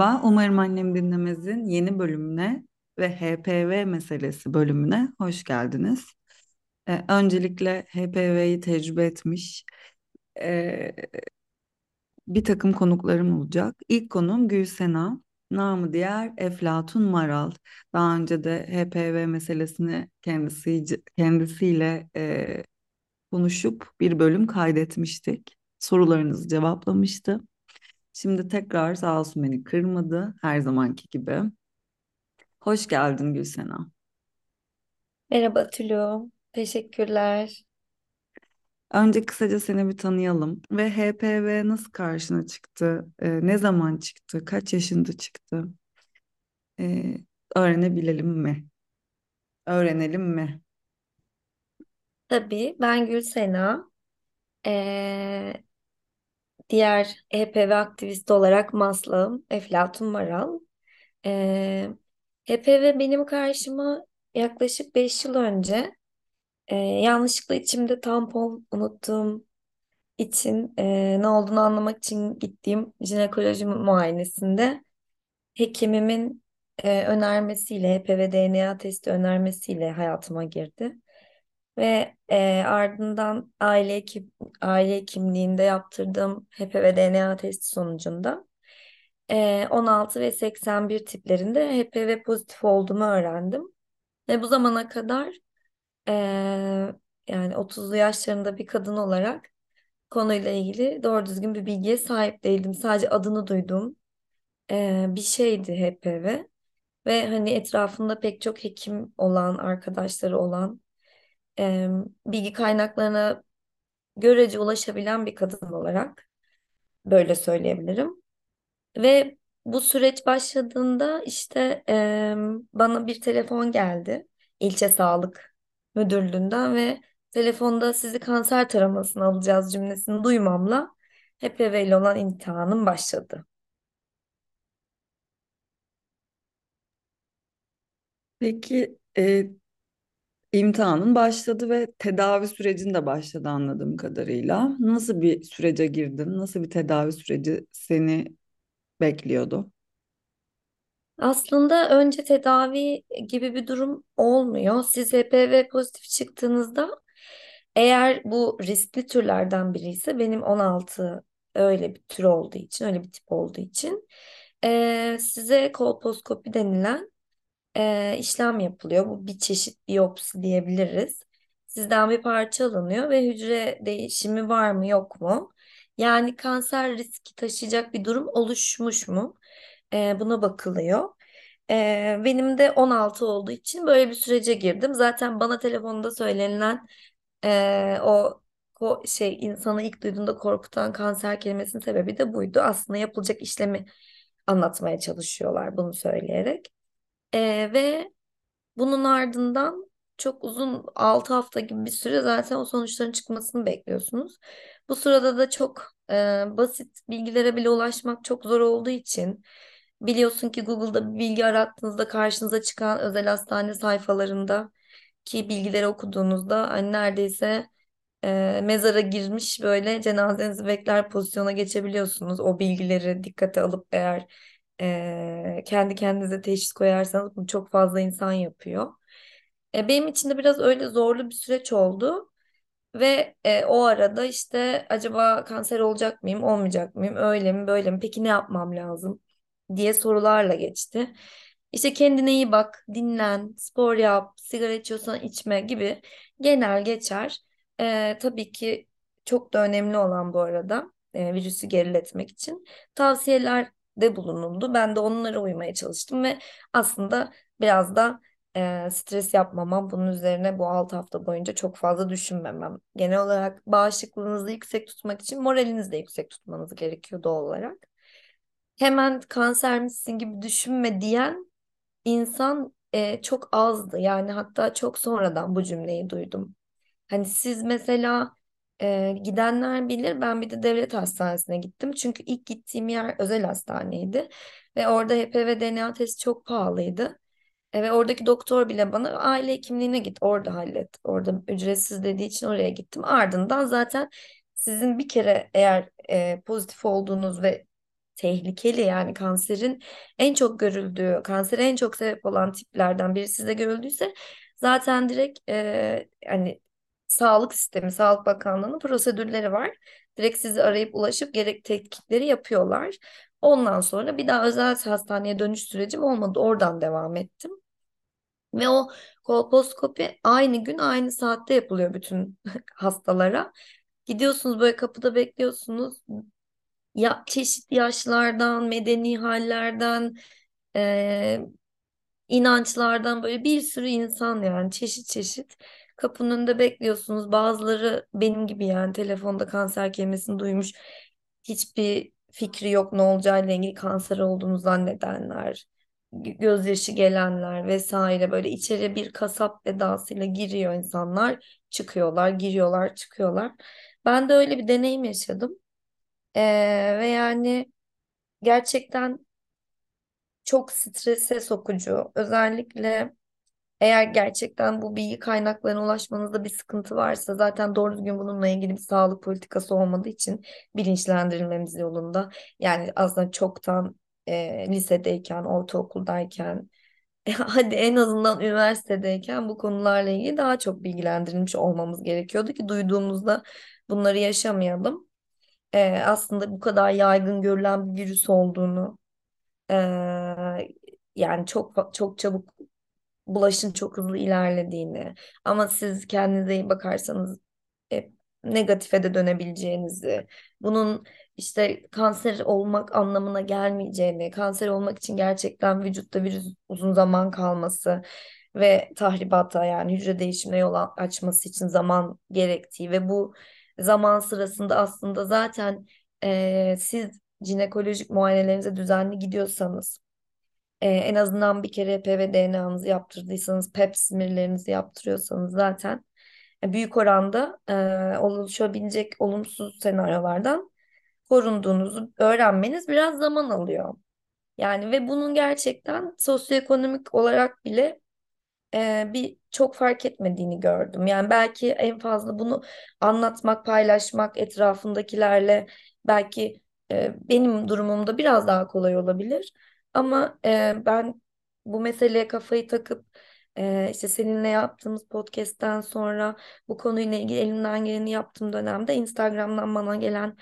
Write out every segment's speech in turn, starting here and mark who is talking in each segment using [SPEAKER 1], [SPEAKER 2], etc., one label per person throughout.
[SPEAKER 1] Merhaba, umarım annem dinlemez'in yeni bölümüne ve HPV meselesi bölümüne hoş geldiniz. Ee, öncelikle HPV'yi tecrübe etmiş ee, bir takım konuklarım olacak. İlk konum Gülsena, namı diğer Eflatun Maral. Daha önce de HPV meselesini kendisi, kendisiyle ee, konuşup bir bölüm kaydetmiştik. Sorularınızı cevaplamıştı. Şimdi tekrar sağ olsun beni kırmadı her zamanki gibi. Hoş geldin Gülsena.
[SPEAKER 2] Merhaba Tülü. Teşekkürler.
[SPEAKER 1] Önce kısaca seni bir tanıyalım ve HPV nasıl karşına çıktı, Ee, ne zaman çıktı, kaç yaşında çıktı, Ee, öğrenebilelim mi? Öğrenelim mi?
[SPEAKER 2] Tabii ben Gülsena. Ee, diğer HPV aktivisti olarak Maslağım Eflatun Maral. Ee, HPV benim karşıma yaklaşık 5 yıl önce e, yanlışlıkla içimde tampon unuttuğum için e, ne olduğunu anlamak için gittiğim jinekoloji muayenesinde hekimimin e, önermesiyle HPV DNA testi önermesiyle hayatıma girdi. Ve e, ardından aile hekim, aile hekimliğinde yaptırdığım HPV DNA testi sonucunda e, 16 ve 81 tiplerinde HPV pozitif olduğumu öğrendim. Ve bu zamana kadar e, yani 30'lu yaşlarında bir kadın olarak konuyla ilgili doğru düzgün bir bilgiye sahip değildim. Sadece adını duyduğum e, bir şeydi HPV. Ve hani etrafında pek çok hekim olan, arkadaşları olan e, bilgi kaynaklarına görece ulaşabilen bir kadın olarak böyle söyleyebilirim. Ve bu süreç başladığında işte e, bana bir telefon geldi ilçe sağlık müdürlüğünden ve telefonda sizi kanser taramasına alacağız cümlesini duymamla HPV ile olan imtihanım başladı.
[SPEAKER 1] Peki e, imtihanın başladı ve tedavi sürecin de başladı anladığım kadarıyla. Nasıl bir sürece girdin? Nasıl bir tedavi süreci seni bekliyordu?
[SPEAKER 2] Aslında önce tedavi gibi bir durum olmuyor. Siz HPV pozitif çıktığınızda eğer bu riskli türlerden biri ise benim 16 öyle bir tür olduğu için, öyle bir tip olduğu için eee, size kolposkopi denilen eee, işlem yapılıyor. Bu bir çeşit biyopsi diyebiliriz. Sizden bir parça alınıyor ve hücre değişimi var mı yok mu? Yani kanser riski taşıyacak bir durum oluşmuş mu? Eee, buna bakılıyor. Eee, benim de 16 olduğu için böyle bir sürece girdim. Zaten bana telefonda söylenilen eee, o ko- şey insanı ilk duyduğunda korkutan kanser kelimesinin sebebi de buydu. Aslında yapılacak işlemi anlatmaya çalışıyorlar bunu söyleyerek. Eee, ve bunun ardından çok uzun 6 hafta gibi bir süre zaten o sonuçların çıkmasını bekliyorsunuz. Bu sırada da çok e, basit bilgilere bile ulaşmak çok zor olduğu için biliyorsun ki Google'da bir bilgi arattığınızda karşınıza çıkan özel hastane sayfalarında ki bilgileri okuduğunuzda hani neredeyse e, mezara girmiş böyle cenazenizi bekler pozisyona geçebiliyorsunuz. O bilgileri dikkate alıp eğer e, kendi kendinize teşhis koyarsanız bunu çok fazla insan yapıyor. E, benim için de biraz öyle zorlu bir süreç oldu. Ve e, o arada işte acaba kanser olacak mıyım, olmayacak mıyım, öyle mi, böyle mi, peki ne yapmam lazım diye sorularla geçti. İşte kendine iyi bak, dinlen, spor yap, sigara içiyorsan içme gibi genel geçer. E, tabii ki çok da önemli olan bu arada e, virüsü geriletmek için tavsiyeler de bulunuldu. Ben de onlara uymaya çalıştım ve aslında biraz da e, stres yapmamam, bunun üzerine bu 6 hafta boyunca çok fazla düşünmemem. Genel olarak bağışıklığınızı yüksek tutmak için moralinizi de yüksek tutmanız gerekiyor doğal olarak. Hemen kansermişsin gibi düşünme diyen insan e, çok azdı. Yani hatta çok sonradan bu cümleyi duydum. Hani siz mesela e, gidenler bilir ben bir de devlet hastanesine gittim. Çünkü ilk gittiğim yer özel hastaneydi. Ve orada HPV DNA testi çok pahalıydı. E, ve oradaki doktor bile bana aile hekimliğine git orada hallet. Orada ücretsiz dediği için oraya gittim. Ardından zaten sizin bir kere eğer e, pozitif olduğunuz ve tehlikeli yani kanserin en çok görüldüğü, kansere en çok sebep olan tiplerden biri size görüldüyse zaten direkt e, hani sağlık sistemi, Sağlık Bakanlığı'nın prosedürleri var. Direkt sizi arayıp ulaşıp gerek tetkikleri yapıyorlar. Ondan sonra bir daha özel hastaneye dönüş sürecim olmadı. Oradan devam ettim. Ve o kolposkopi aynı gün aynı saatte yapılıyor bütün hastalara. Gidiyorsunuz böyle kapıda bekliyorsunuz. Ya çeşitli yaşlardan, medeni hallerden, e, inançlardan böyle bir sürü insan yani çeşit çeşit kapının önünde bekliyorsunuz. Bazıları benim gibi yani telefonda kanser kelimesini duymuş. Hiçbir fikri yok ne olacağıyla ilgili kanser olduğunu zannedenler, gö- gözyaşı gelenler vesaire böyle içeri bir kasap edasıyla giriyor insanlar, çıkıyorlar, giriyorlar, çıkıyorlar. Ben de öyle bir deneyim yaşadım. Ee, ve yani gerçekten çok strese sokucu. Özellikle eğer gerçekten bu bilgi kaynaklarına ulaşmanızda bir sıkıntı varsa zaten doğru düzgün bununla ilgili bir sağlık politikası olmadığı için bilinçlendirilmemiz yolunda. Yani aslında çoktan e, lisedeyken, ortaokuldayken, hadi en azından üniversitedeyken bu konularla ilgili daha çok bilgilendirilmiş olmamız gerekiyordu ki duyduğumuzda bunları yaşamayalım. E, aslında bu kadar yaygın görülen bir virüs olduğunu, e, yani çok çok çabuk bulaşın çok hızlı ilerlediğini ama siz kendinize iyi bakarsanız e, negatife de dönebileceğinizi, bunun işte kanser olmak anlamına gelmeyeceğini, kanser olmak için gerçekten vücutta virüs uzun zaman kalması ve tahribata yani hücre değişimine yol açması için zaman gerektiği ve bu zaman sırasında aslında zaten e, siz jinekolojik muayenelerinize düzenli gidiyorsanız e, en azından bir kere HPV DNA'nızı yaptırdıysanız, PEP smearlarınızı yaptırıyorsanız zaten e, büyük oranda e, oluşabilecek olumsuz senaryolardan korunduğunuzu öğrenmeniz biraz zaman alıyor. Yani ve bunun gerçekten sosyoekonomik olarak bile e, bir çok fark etmediğini gördüm. Yani belki en fazla bunu anlatmak, paylaşmak etrafındakilerle belki e, benim durumumda biraz daha kolay olabilir. Ama e, ben bu meseleye kafayı takıp e, işte seninle yaptığımız podcast'ten sonra bu konuyla ilgili elimden geleni yaptığım dönemde Instagram'dan bana gelen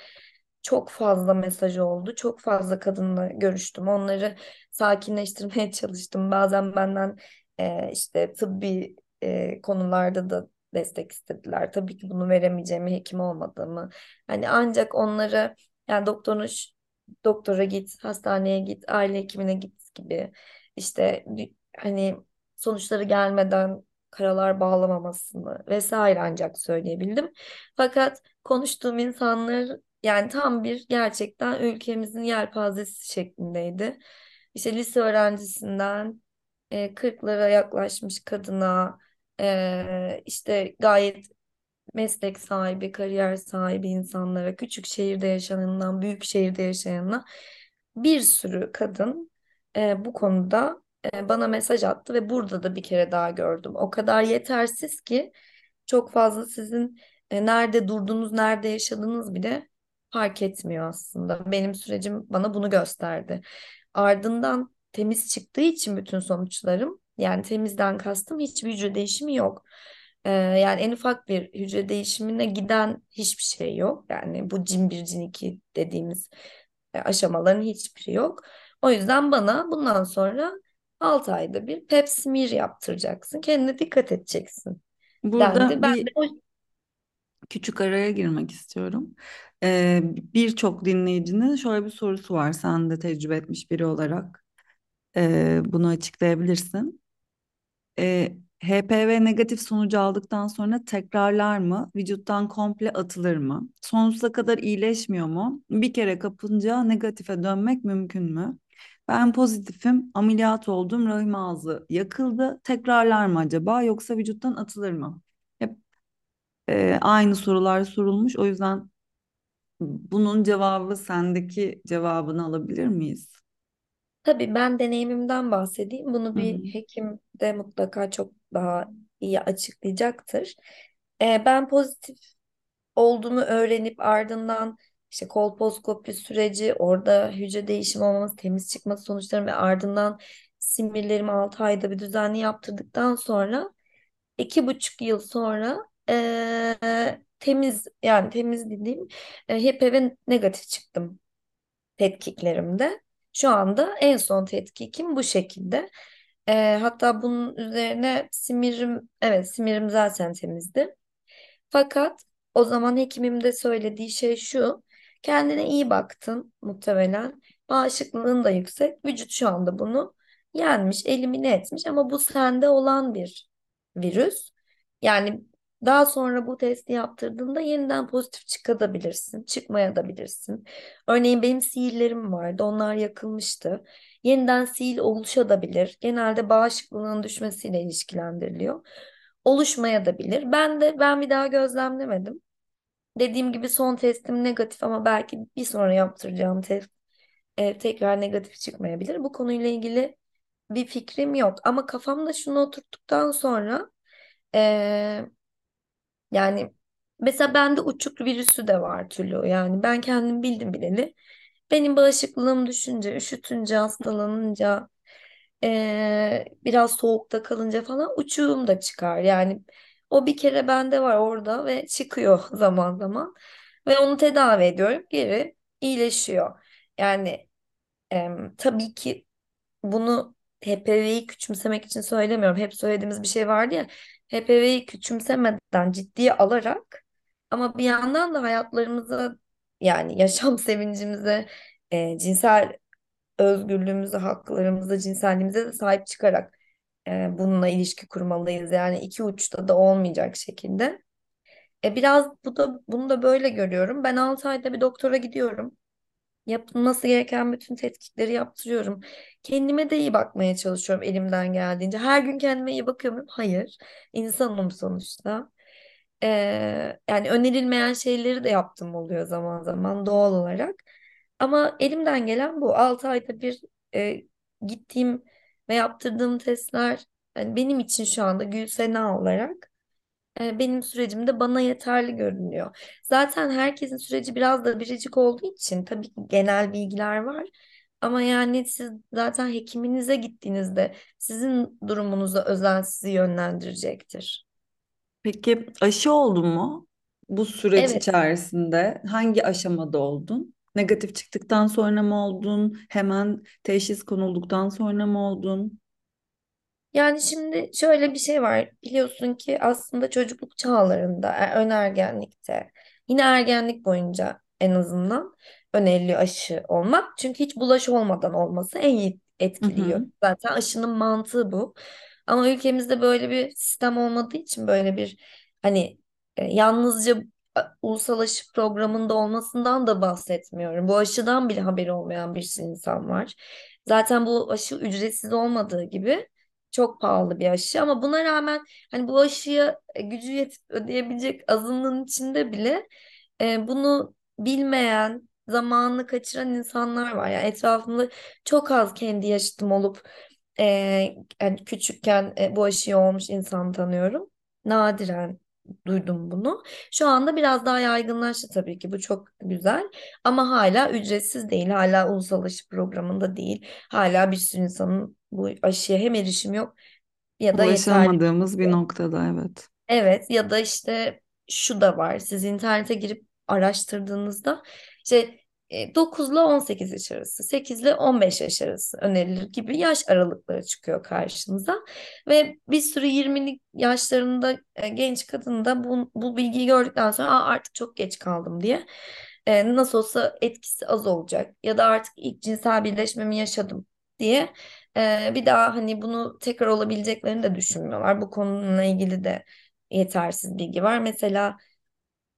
[SPEAKER 2] çok fazla mesaj oldu. Çok fazla kadınla görüştüm. Onları sakinleştirmeye çalıştım. Bazen benden e, işte tıbbi e, konularda da destek istediler. Tabii ki bunu veremeyeceğimi, hekim olmadığımı. Hani ancak onları yani doktorun doktora git, hastaneye git, aile hekimine git gibi işte hani sonuçları gelmeden karalar bağlamamasını vesaire ancak söyleyebildim. Fakat konuştuğum insanlar yani tam bir gerçekten ülkemizin yelpazesi şeklindeydi. İşte lise öğrencisinden e, 40'lara yaklaşmış kadına e, işte gayet meslek sahibi, kariyer sahibi insanlara, küçük şehirde yaşayanından büyük şehirde yaşayanına bir sürü kadın e, bu konuda e, bana mesaj attı ve burada da bir kere daha gördüm. O kadar yetersiz ki çok fazla sizin e, nerede durduğunuz, nerede yaşadığınız bile fark etmiyor aslında. Benim sürecim bana bunu gösterdi. Ardından temiz çıktığı için bütün sonuçlarım yani temizden kastım hiçbir hücre değişimi yok. Ee, yani en ufak bir hücre değişimine giden hiçbir şey yok. Yani bu cin bir cin iki dediğimiz e, aşamaların hiçbiri yok. O yüzden bana bundan sonra 6 ayda bir pap smear yaptıracaksın. Kendine dikkat edeceksin dendi.
[SPEAKER 1] Burada
[SPEAKER 2] Ben
[SPEAKER 1] bir
[SPEAKER 2] de
[SPEAKER 1] küçük araya girmek istiyorum. Ee, birçok dinleyicinin şöyle bir sorusu var. Sen de tecrübe etmiş biri olarak ee, bunu açıklayabilirsin. Ee, HPV negatif sonucu aldıktan sonra tekrarlar mı? Vücuttan komple atılır mı? Sonsuza kadar iyileşmiyor mu? Bir kere kapınca negatife dönmek mümkün mü? Ben pozitifim, ameliyat oldum, rahim ağzı yakıldı. Tekrarlar mı acaba yoksa vücuttan atılır mı? Hep e, aynı sorular sorulmuş. O yüzden bunun cevabı sendeki cevabını alabilir miyiz?
[SPEAKER 2] tabii ben deneyimimden bahsedeyim. Bunu bir hekim de mutlaka çok daha iyi açıklayacaktır. Ee, ben pozitif olduğumu öğrenip ardından işte kolposkopi süreci, orada hücre değişimi olmaması, temiz çıkması sonuçları ve ardından simirlerimi 6 ayda bir düzenli yaptırdıktan sonra iki buçuk yıl sonra eee, temiz yani temiz dediğim e, HPV negatif çıktım tetkiklerimde. Şu anda en son tetkikim bu şekilde. Eee, hatta bunun üzerine simirim, evet simirim zaten temizdi. Fakat o zaman hekimin de söylediği şey şu. Kendine iyi baktın muhtemelen. Bağışıklığın da yüksek. Vücut şu anda bunu yenmiş, elimine etmiş ama bu sende olan bir virüs. Yani daha sonra bu testi yaptırdığında yeniden pozitif çıkabilirsin, çıkmaya da bilirsin. Örneğin benim sihirlerim vardı, onlar yakılmıştı. Yeniden sihir oluşabilir. Genelde bağışıklığının düşmesiyle ilişkilendiriliyor oluşmaya da bilir. Ben de ben bir daha gözlemlemedim. Dediğim gibi son testim negatif ama belki bir sonra yaptıracağım test e, tekrar negatif çıkmayabilir. Bu konuyla ilgili bir fikrim yok. Ama kafamda şunu oturttuktan sonra e, yani mesela bende uçuk virüsü de var Tülü. Yani ben kendim bildim bileli. Benim bağışıklığım düşünce, üşütünce, hastalanınca ee, biraz soğukta kalınca falan uçuğum da çıkar. Yani o bir kere bende var orada ve çıkıyor zaman zaman. Ve onu tedavi ediyorum. Geri iyileşiyor. Yani em, tabii ki bunu HPV'yi küçümsemek için söylemiyorum. Hep söylediğimiz bir şey vardı ya. HPV'yi küçümsemeden ciddiye alarak ama bir yandan da hayatlarımıza yani yaşam sevincimize, e, cinsel özgürlüğümüze, haklarımıza, cinselliğimize de sahip çıkarak e, bununla ilişki kurmalıyız. Yani iki uçta da olmayacak şekilde. E, biraz bu da bunu da böyle görüyorum. Ben 6 ayda bir doktora gidiyorum. Yapılması gereken bütün tetkikleri yaptırıyorum. Kendime de iyi bakmaya çalışıyorum elimden geldiğince. Her gün kendime iyi bakıyor muyum? Hayır. İnsanım sonuçta. Ee, yani önerilmeyen şeyleri de yaptım oluyor zaman zaman doğal olarak. Ama elimden gelen bu. 6 ayda bir e, gittiğim ve yaptırdığım testler yani benim için şu anda Gülsena olarak e, benim sürecimde bana yeterli görünüyor. Zaten herkesin süreci biraz da biricik olduğu için tabii ki genel bilgiler var. Ama yani siz zaten hekiminize gittiğinizde sizin durumunuza özel sizi yönlendirecektir.
[SPEAKER 1] Peki aşı oldun mu? Bu süreç
[SPEAKER 2] Evet.
[SPEAKER 1] içerisinde hangi aşamada oldun? Negatif çıktıktan sonra mı oldun? Hemen teşhis konulduktan sonra mı oldun?
[SPEAKER 2] Yani şimdi şöyle bir şey var. Biliyorsun ki aslında çocukluk çağlarında, e, ön ergenlikte, yine ergenlik boyunca en azından öneriliyor aşı olmak. Çünkü hiç bulaşı olmadan olması en iyi
[SPEAKER 1] Hı
[SPEAKER 2] etkiliyor.
[SPEAKER 1] hı.
[SPEAKER 2] Zaten aşının mantığı bu. Ama ülkemizde böyle bir sistem olmadığı için böyle bir hani e, yalnızca ulusal aşı programında olmasından da bahsetmiyorum. Bu aşıdan bile haberi olmayan bir sürü insan var. Zaten bu aşı ücretsiz olmadığı gibi çok pahalı bir aşı ama buna rağmen hani bu aşıya e, gücü yetip ödeyebilecek azınlığın içinde bile e, bunu bilmeyen, zamanını kaçıran insanlar var. Yani etrafımda çok az kendi yaşıtım olup e, yani küçükken e, bu aşıyı olmuş insan tanıyorum. Nadiren duydum bunu. Şu anda biraz daha yaygınlaştı tabii ki. Bu çok güzel. Ama hala ücretsiz değil. Hala ulusal aşı programında değil. Hala bir sürü insanın bu aşıya hem erişim yok ya da yeterli
[SPEAKER 1] Ulaşamadığımız bir
[SPEAKER 2] yok.
[SPEAKER 1] noktada evet.
[SPEAKER 2] Evet ya da işte şu da var. Siz internete girip araştırdığınızda işte 9 ile 18 yaş arası, 8 ile 15 yaş arası önerilir gibi yaş aralıkları çıkıyor karşınıza. Ve bir sürü 20'li yaşlarında e, genç kadın da bu, bu bilgiyi gördükten sonra Aa, artık çok geç kaldım diye e, nasıl olsa etkisi az olacak ya da artık ilk cinsel birleşmemi yaşadım diye e, bir daha hani bunu tekrar olabileceklerini de düşünmüyorlar. Bu konuyla ilgili de yetersiz bilgi var. Mesela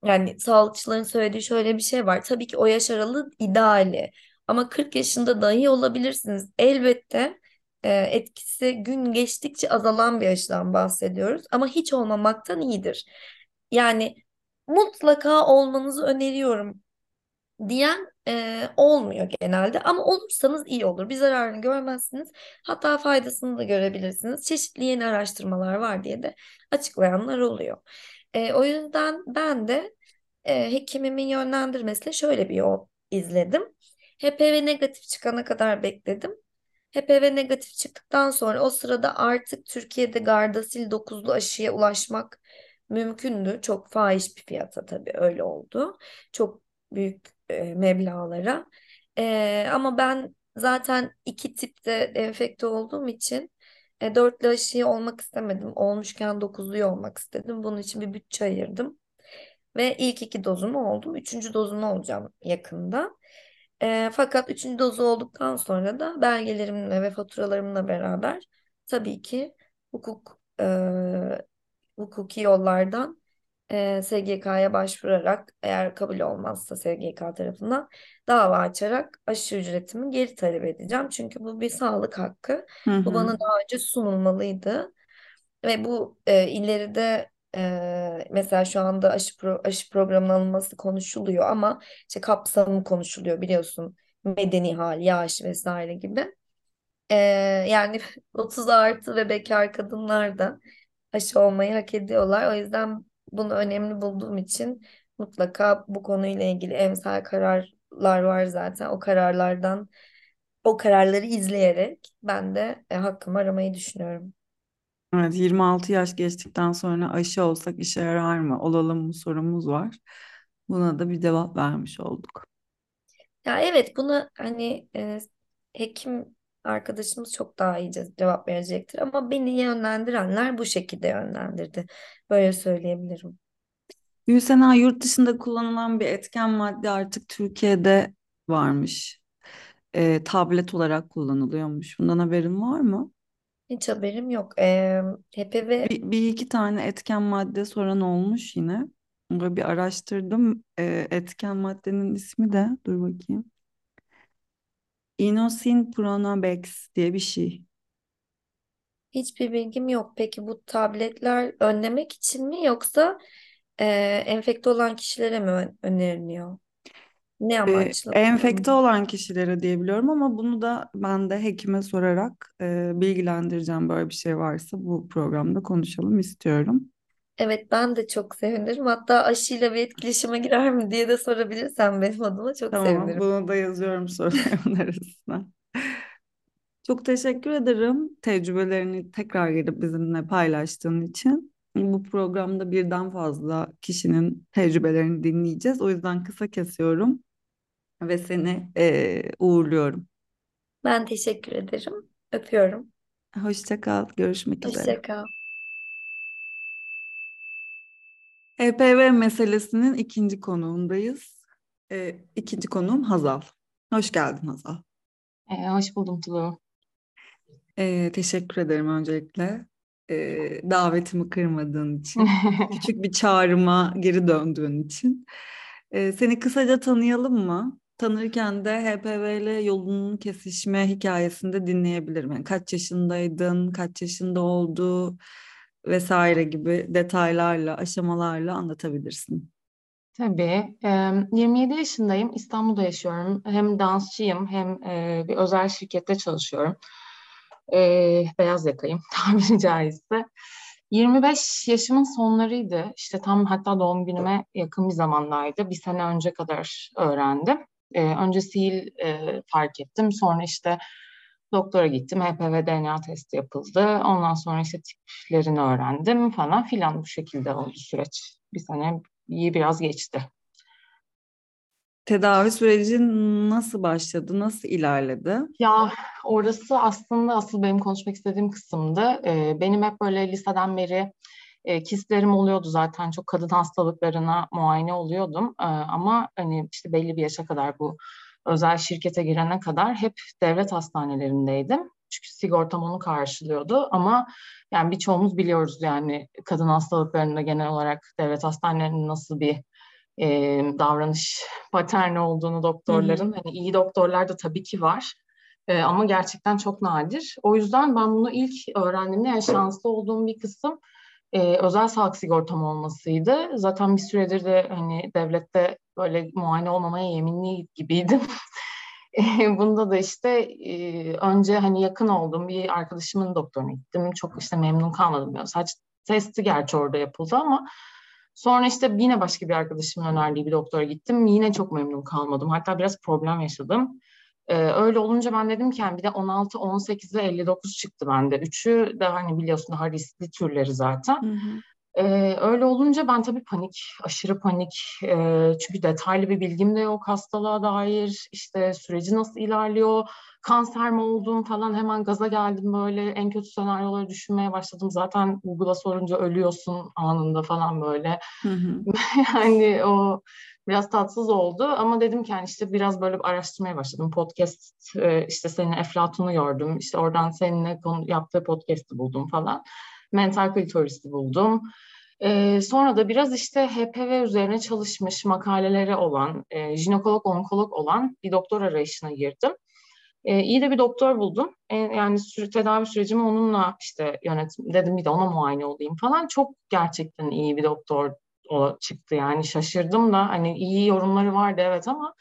[SPEAKER 2] yani sağlıkçıların söylediği şöyle bir şey var. Tabii ki o yaş aralığı ideali. Ama 40 yaşında dahi olabilirsiniz. Elbette e, etkisi gün geçtikçe azalan bir aşıdan bahsediyoruz. Ama hiç olmamaktan iyidir. Yani mutlaka olmanızı öneriyorum diyen e, olmuyor genelde ama olursanız iyi olur. Bir zararını görmezsiniz. Hatta faydasını da görebilirsiniz. Çeşitli yeni araştırmalar var diye de açıklayanlar oluyor. E, o yüzden ben de e, hekimimin yönlendirmesiyle şöyle bir yol izledim. HPV negatif çıkana kadar bekledim. HPV negatif çıktıktan sonra o sırada artık Türkiye'de Gardasil 9'lu aşıya ulaşmak mümkündü. Çok fahiş bir fiyata tabii öyle oldu. Çok büyük e, meblağlara. E, ama ben zaten iki tipte enfekte olduğum için e, dörtlü aşıyı olmak istemedim. Olmuşken dokuzluyu olmak istedim. Bunun için bir bütçe ayırdım. Ve ilk iki dozumu oldum. Üçüncü dozumu olacağım yakında. E, fakat üçüncü dozu olduktan sonra da belgelerimle ve faturalarımla beraber tabii ki hukuk e, hukuki yollardan e, SGK'ya başvurarak eğer kabul olmazsa SGK tarafından dava açarak aşı ücretimi geri talep edeceğim. Çünkü bu bir sağlık hakkı.
[SPEAKER 1] Hı
[SPEAKER 2] Bu
[SPEAKER 1] hı.
[SPEAKER 2] bana daha önce sunulmalıydı. Ve bu e, ileride e, mesela şu anda aşı, pro, aşı programının alınması konuşuluyor ama işte kapsamı konuşuluyor biliyorsun. Medeni hal, yaş vesaire gibi. E, yani 30 artı ve bekar kadınlar da aşı olmayı hak ediyorlar. O yüzden bunu önemli bulduğum için mutlaka bu konuyla ilgili emsal kararlar var zaten. O kararlardan o kararları izleyerek ben de e, hakkımı aramayı düşünüyorum.
[SPEAKER 1] Evet, 26 yaş geçtikten sonra aşı olsak işe yarar mı? Olalım mı sorumuz var. Buna da bir cevap vermiş olduk.
[SPEAKER 2] Ya evet buna hani e, hekim arkadaşımız çok daha iyi ce- cevap verecektir ama beni yönlendirenler bu şekilde yönlendirdi. Böyle söyleyebilirim.
[SPEAKER 1] Gülsena yurt dışında kullanılan bir etken madde artık Türkiye'de varmış. Ee, tablet olarak kullanılıyormuş. Bundan haberin var mı?
[SPEAKER 2] Hiç haberim yok. E, HPV
[SPEAKER 1] Bir, bir iki tane etken madde soran olmuş yine. Böyle bir araştırdım. Ee, etken maddenin ismi de dur bakayım. Inosin Pronobex diye bir şey.
[SPEAKER 2] hiçbir bilgim yok. Peki bu tabletler önlemek için mi yoksa e, enfekte olan kişilere mi ön- öneriliyor? Ne
[SPEAKER 1] Ee,
[SPEAKER 2] amaçla
[SPEAKER 1] enfekte
[SPEAKER 2] kullanılıyor?
[SPEAKER 1] olan kişilere diyebiliyorum ama bunu da ben de hekime sorarak e, bilgilendireceğim böyle bir şey varsa bu programda konuşalım istiyorum.
[SPEAKER 2] Evet ben de çok sevinirim. Hatta aşıyla bir etkileşime girer mi diye de sorabilirsen benim adıma çok
[SPEAKER 1] Tamam,
[SPEAKER 2] sevinirim.
[SPEAKER 1] bunu da yazıyorum sorularımın arasına. Çok teşekkür ederim tecrübelerini tekrar gelip bizimle paylaştığın için. Bu programda birden fazla kişinin tecrübelerini dinleyeceğiz. O yüzden kısa kesiyorum ve seni e, uğurluyorum.
[SPEAKER 2] Ben teşekkür ederim. Öpüyorum.
[SPEAKER 1] Hoşça kal, görüşmek üzere.
[SPEAKER 2] Hoşça kal.
[SPEAKER 1] HPV meselesinin ikinci konuğundayız. E, ikinci konuğum Hazal. Hoş geldin Hazal.
[SPEAKER 3] Ee, hoş buldum Tulu.
[SPEAKER 1] E, teşekkür ederim öncelikle. E, davetimi kırmadığın için. Küçük bir çağrıma geri döndüğün için. E, seni kısaca tanıyalım mı? Tanırken de HPV ile yolunun kesişme hikayesini de dinleyebilirim. Yani kaç yaşındaydın, kaç yaşında oldu vesaire gibi detaylarla, aşamalarla anlatabilirsin.
[SPEAKER 3] Tabii. Ee, 27 yaşındayım. İstanbul'da yaşıyorum. Hem dansçıyım hem bir özel şirkette çalışıyorum. Beyaz yakayım tabiri caizse. 25 yaşımın sonlarıydı. İşte tam hatta doğum günüme yakın bir zamanlardı. Bir sene önce kadar öğrendim. Önce sihir fark ettim. Sonra işte doktora gittim. HPV DNA testi yapıldı. Ondan sonra işte tiplerini öğrendim falan filan bu şekilde oldu süreç. Bir sene iyi biraz geçti.
[SPEAKER 1] Tedavi süreci nasıl başladı, nasıl ilerledi?
[SPEAKER 3] Ya orası aslında asıl benim konuşmak istediğim kısımdı. Ee, benim hep böyle liseden beri e, kistlerim oluyordu zaten. Çok kadın hastalıklarına muayene oluyordum. Ee, ama hani işte belli bir yaşa kadar bu özel şirkete girene kadar hep devlet hastanelerindeydim. Çünkü sigortam onu karşılıyordu ama yani birçoğumuz biliyoruz yani kadın hastalıklarında genel olarak devlet hastanelerinin nasıl bir e, davranış paterni olduğunu doktorların. Hani iyi doktorlar da tabii ki var. E, ama gerçekten çok nadir. O yüzden ben bunu ilk öğrendiğimde yani şanslı olduğum bir kısım e, özel sağlık sigortam olmasıydı. Zaten bir süredir de hani devlette böyle muayene olmamaya yeminli gibiydim. E, Bunda da işte e, önce hani yakın olduğum bir arkadaşımın doktoruna gittim. Çok işte memnun kalmadım. Yani saç testi gerçi orada yapıldı ama Sonra işte yine başka bir arkadaşımın önerdiği bir doktora gittim. Yine çok memnun kalmadım. Hatta biraz problem yaşadım. Ee, öyle olunca ben dedim ki yani bir de 16, 18 ve 59 çıktı bende. Üçü de hani biliyorsun daha riskli türleri zaten.
[SPEAKER 1] Hı hı.
[SPEAKER 3] Ee, öyle olunca ben tabii panik, aşırı panik. Ee, çünkü detaylı bir bilgim de yok hastalığa dair. İşte süreci nasıl ilerliyor, kanser mi oldum falan hemen gaza geldim böyle. En kötü senaryoları düşünmeye başladım. Zaten Google'a sorunca ölüyorsun anında falan böyle.
[SPEAKER 1] Hı hı.
[SPEAKER 3] Yani o biraz tatsız oldu ama dedim ki yani işte biraz böyle araştırmaya başladım. Podcast işte senin Eflatun'u gördüm. İşte oradan seninle konu, yaptığı podcast'i buldum falan. Mental klitoristi buldum. Ee, sonra da biraz işte HPV üzerine çalışmış makaleleri olan, e, jinekolog, onkolog olan bir doktor arayışına girdim. E, iyi de bir doktor buldum. E, yani süre, tedavi sürecimi onunla işte yönetim dedim bir de ona muayene olayım falan. Çok gerçekten iyi bir doktor o çıktı yani şaşırdım da hani iyi yorumları vardı evet ama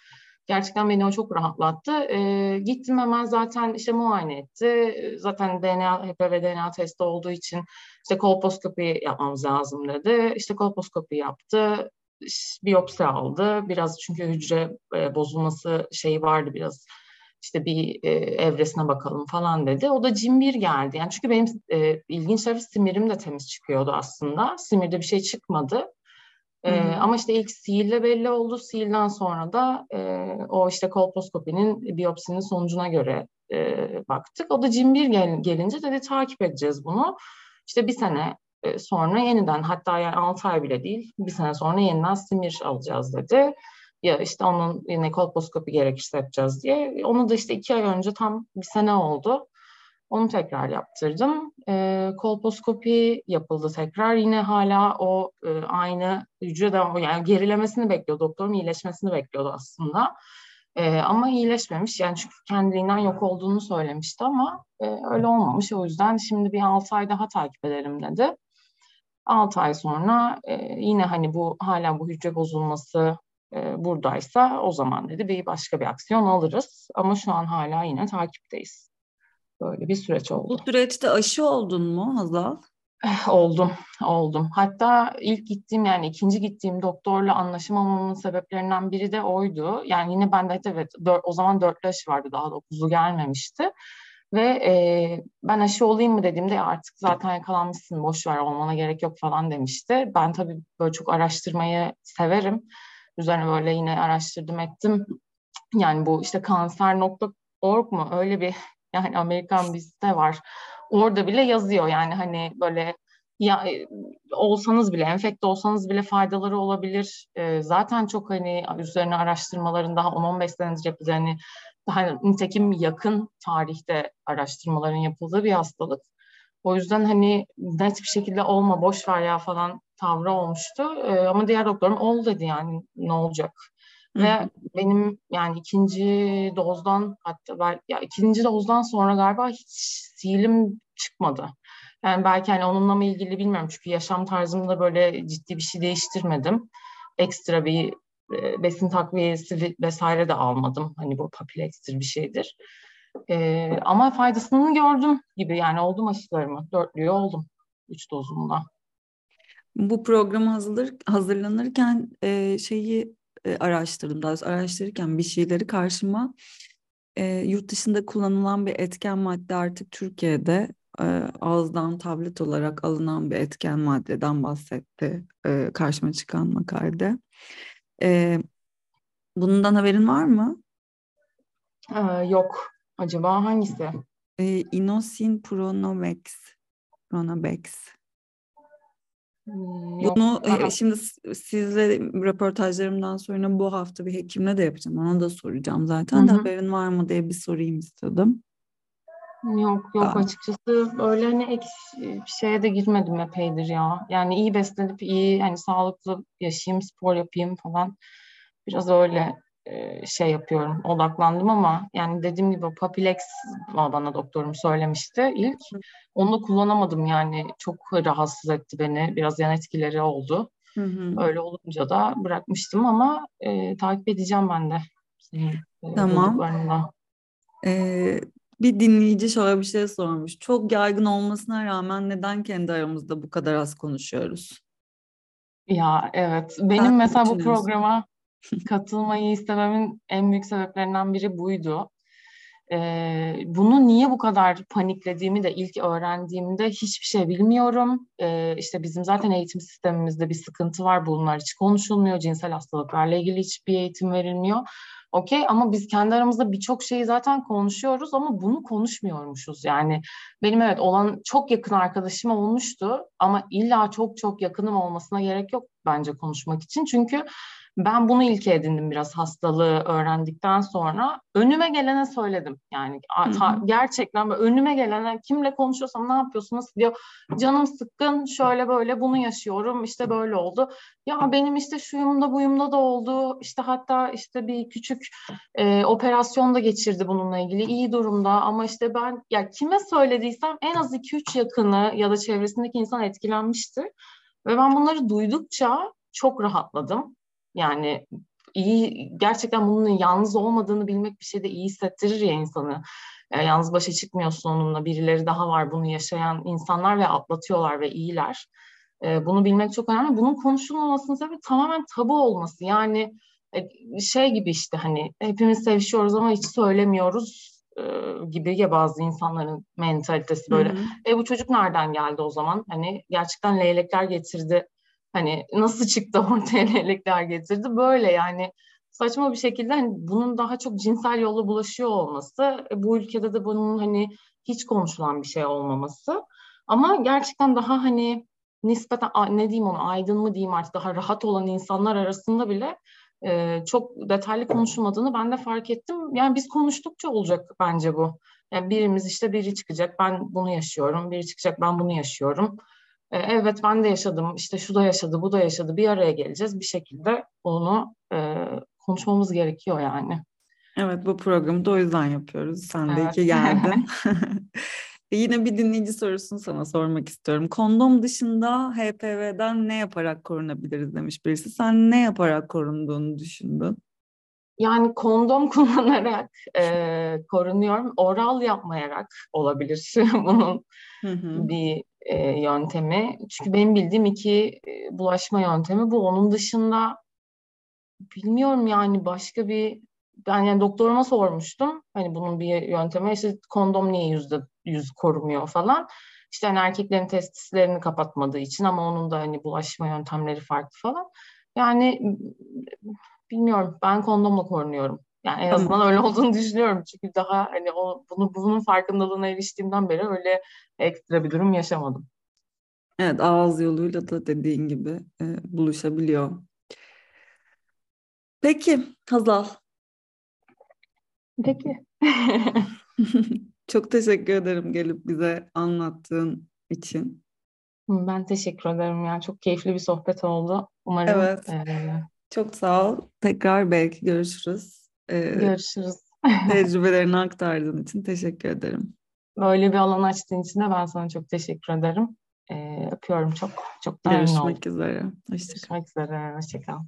[SPEAKER 3] gerçekten beni o çok rahatlattı. E, gittim hemen zaten işte muayene etti. Zaten DNA, HPV DNA testi olduğu için işte kolposkopi yapmamız lazım dedi. İşte kolposkopi yaptı. Biyopsi aldı. Biraz çünkü hücre e, bozulması şeyi vardı biraz işte bir e, evresine bakalım falan dedi. O da cimbir geldi. Yani çünkü benim e, ilginç tarafı simirim de temiz çıkıyordu aslında. Simirde bir şey çıkmadı. E, ama işte ilk sihirle belli oldu. Sihirden sonra da e, o işte kolposkopinin biyopsinin sonucuna göre e, baktık. O da cimbir gel, gelince dedi takip edeceğiz bunu. İşte bir sene e, sonra yeniden hatta yani 6 ay bile değil bir sene sonra yeniden simir alacağız dedi ya işte onun yine kolposkopi gerekirse yapacağız diye. Onu da işte iki ay önce tam bir sene oldu. Onu tekrar yaptırdım. E, kolposkopi yapıldı tekrar. Yine hala o e, aynı hücre devam yani gerilemesini bekliyor. Doktorun iyileşmesini bekliyordu aslında. E, ama iyileşmemiş. Yani çünkü kendiliğinden yok olduğunu söylemişti ama e, öyle olmamış. O yüzden şimdi bir 6 ay daha takip edelim dedi. 6 ay sonra e, yine hani bu hala bu hücre bozulması e, buradaysa o zaman dedi bir başka bir aksiyon alırız. Ama şu an hala yine takipteyiz. Böyle bir süreç oldu.
[SPEAKER 1] Bu süreçte aşı oldun mu Hazal?
[SPEAKER 3] Eh, oldum, oldum. Hatta ilk gittiğim yani ikinci gittiğim doktorla anlaşamamamın sebeplerinden biri de oydu. Yani yine bende evet dört, o zaman dörtlü aşı vardı daha dokuzu gelmemişti. Ve e, ben aşı olayım mı dediğimde artık zaten yakalanmışsın boş ver olmana gerek yok falan demişti. Ben tabii böyle çok araştırmayı severim. Üzerine böyle yine araştırdım ettim. Yani bu işte kanser.org mu öyle bir yani Amerikan bir site var. Orada bile yazıyor yani hani böyle ya olsanız bile enfekte olsanız bile faydaları olabilir. E, zaten çok hani üzerine araştırmaların daha 10-15 senedir hani daha nitekim yakın tarihte araştırmaların yapıldığı bir hastalık. O yüzden hani net bir şekilde olma boş ver ya falan tavrı olmuştu. E, ama diğer doktorum ol dedi yani ne olacak. Hı-hı. Ve benim yani ikinci dozdan hatta ben, ya ikinci dozdan sonra galiba hiç sihilim çıkmadı. Yani belki hani onunla mı ilgili bilmiyorum çünkü yaşam tarzımda böyle ciddi bir şey değiştirmedim. Ekstra bir e, besin takviyesi vesaire de almadım. Hani bu papilex'tir bir şeydir. E, ama faydasını gördüm gibi yani oldum aşılarımı. Dörtlüğü oldum. Üç dozumda.
[SPEAKER 1] Bu hazırlanır, hazırlanırken e, şeyi e, araştırdım. Daha araştırırken bir şeyleri karşıma e, yurt dışında kullanılan bir etken madde artık Türkiye'de e, ağızdan tablet olarak alınan bir etken maddeden bahsetti e, karşıma çıkan makalede. E, bundan haberin var mı?
[SPEAKER 3] Ee, yok. Acaba hangisi?
[SPEAKER 1] E, Inosin Pronovex. Pronovex.
[SPEAKER 3] Hmm,
[SPEAKER 1] Bunu e, şimdi sizle röportajlarımdan sonra bu hafta bir hekimle de yapacağım. Ona da soracağım zaten. De haberin var mı diye bir sorayım istedim.
[SPEAKER 3] Yok yok Aa. açıkçası öyle hani ek şeye de girmedim epeydir ya. Yani iyi beslenip iyi hani sağlıklı yaşayayım, spor yapayım falan. Biraz öyle e, şey yapıyorum, odaklandım ama yani dediğim gibi Papilex bana doktorum söylemişti ilk. Onu kullanamadım yani çok rahatsız etti beni. Biraz yan etkileri oldu. Hı hı. Öyle olunca da bırakmıştım ama e, takip edeceğim ben de. Senin,
[SPEAKER 1] e, tamam. Ee, bir dinleyici şöyle bir şey sormuş. Çok yaygın olmasına rağmen neden kendi aramızda bu kadar az konuşuyoruz?
[SPEAKER 3] Ya evet. Benim
[SPEAKER 1] ne
[SPEAKER 3] mesela bu programa katılmayı istememin en büyük sebeplerinden biri buydu. Ee, bunu niye bu kadar paniklediğimi de ilk öğrendiğimde hiçbir şey bilmiyorum. Ee, işte bizim zaten eğitim sistemimizde bir sıkıntı var. Bunlar hiç konuşulmuyor. Cinsel hastalıklarla ilgili hiçbir eğitim verilmiyor. Okey ama biz kendi aramızda birçok şeyi zaten konuşuyoruz ama bunu konuşmuyormuşuz. Yani benim evet olan çok yakın arkadaşım olmuştu ama illa çok çok yakınım olmasına gerek yok bence konuşmak için. Çünkü ben bunu ilke edindim biraz hastalığı öğrendikten sonra. Önüme gelene söyledim. Yani ta- gerçekten önüme gelene kimle konuşuyorsam ne yapıyorsun nasıl diyor. Canım sıkkın şöyle böyle bunu yaşıyorum işte böyle oldu. Ya benim işte şuyumda buyumda da oldu. İşte hatta işte bir küçük e, operasyon da geçirdi bununla ilgili. iyi durumda ama işte ben ya kime söylediysem en az 2-3 yakını ya da çevresindeki insan etkilenmiştir. Ve ben bunları duydukça çok rahatladım. Yani iyi gerçekten bunun yalnız olmadığını bilmek bir şeyde iyi hissettirir ya insanı. E, yalnız başa çıkmıyorsun onunla. Birileri daha var bunu yaşayan insanlar ve atlatıyorlar ve iyiler. E, bunu bilmek çok önemli. Bunun konuşulmamasının sebebi tamamen tabu olması. Yani e, şey gibi işte hani hepimiz sevişiyoruz ama hiç söylemiyoruz e, gibi ya bazı insanların mentalitesi
[SPEAKER 1] Hı
[SPEAKER 3] böyle.
[SPEAKER 1] hı.
[SPEAKER 3] E bu çocuk nereden geldi o zaman? Hani gerçekten leylekler getirdi. Hani nasıl çıktı ortaya leylekler getirdi? Böyle yani saçma bir şekilde hani bunun daha çok cinsel yolla bulaşıyor olması, e, bu ülkede de bunun hani hiç konuşulan bir şey olmaması. Ama gerçekten daha hani nispeten ne diyeyim onu aydın mı diyeyim artık daha rahat olan insanlar arasında bile e, çok detaylı konuşulmadığını ben de fark ettim. Yani biz konuştukça olacak bence bu. Yani birimiz işte biri çıkacak ben bunu yaşıyorum, biri çıkacak ben bunu yaşıyorum. E, Evet ben de yaşadım, işte şu da yaşadı, bu da yaşadı. Bir araya geleceğiz bir şekilde onu e, konuşmamız gerekiyor yani.
[SPEAKER 1] Evet bu programı da o yüzden yapıyoruz. Sen de
[SPEAKER 3] Evet.
[SPEAKER 1] ki geldin. Yine bir dinleyici sorusunu sana sormak istiyorum. Kondom dışında HPV'den ne yaparak korunabiliriz demiş birisi. Sen ne yaparak korunduğunu düşündün?
[SPEAKER 3] Yani kondom kullanarak e, korunuyorum. Oral yapmayarak olabilir bunun
[SPEAKER 1] Hı hı.
[SPEAKER 3] bir e, yöntemi. Çünkü benim bildiğim iki e, bulaşma yöntemi bu. Onun dışında bilmiyorum yani başka bir ben yani doktoruma sormuştum. Hani bunun bir yöntemi işte kondom niye yüzde yüz korumuyor falan. İşte hani erkeklerin testislerini kapatmadığı için ama onun da hani bulaşma yöntemleri farklı falan. Yani bilmiyorum ben kondomla korunuyorum. Yani en azından öyle olduğunu düşünüyorum. Çünkü daha hani o, bunu bunun farkındalığına eriştiğimden beri öyle ekstra bir durum yaşamadım.
[SPEAKER 1] Evet ağız yoluyla da dediğin gibi e, buluşabiliyor. Peki Hazal.
[SPEAKER 3] Peki.
[SPEAKER 1] Çok teşekkür ederim gelip bize anlattığın için.
[SPEAKER 3] Ben teşekkür ederim ya. Çok keyifli bir sohbet oldu. Umarım
[SPEAKER 1] Evet.
[SPEAKER 3] eee,
[SPEAKER 1] Çok sağ ol. Tekrar belki görüşürüz. Ee,
[SPEAKER 3] görüşürüz.
[SPEAKER 1] tecrübelerini aktardığın için teşekkür ederim.
[SPEAKER 3] Böyle bir alan açtığın için de ben sana çok teşekkür ederim. Eee, öpüyorum çok. Çok da.
[SPEAKER 1] Görüşmek üzere. Hoşça kal.
[SPEAKER 3] Görüşmek üzere. Hoşça kal.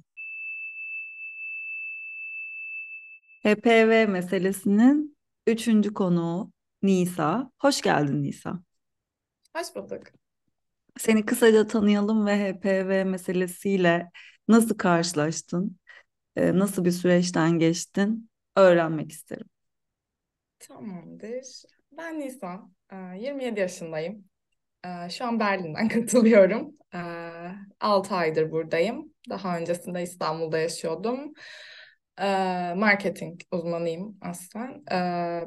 [SPEAKER 1] HPV meselesinin üçüncü konuğu Nisa. Hoş geldin Nisa.
[SPEAKER 4] Hoş bulduk.
[SPEAKER 1] Seni kısaca tanıyalım ve HPV meselesiyle nasıl karşılaştın? Nasıl bir süreçten geçtin? Öğrenmek isterim.
[SPEAKER 4] Tamamdır. Ben Nisan. Ee, 27 yaşındayım. Şu an Berlin'den katılıyorum. 6 aydır buradayım. Daha öncesinde İstanbul'da yaşıyordum. Marketing uzmanıyım. Ee,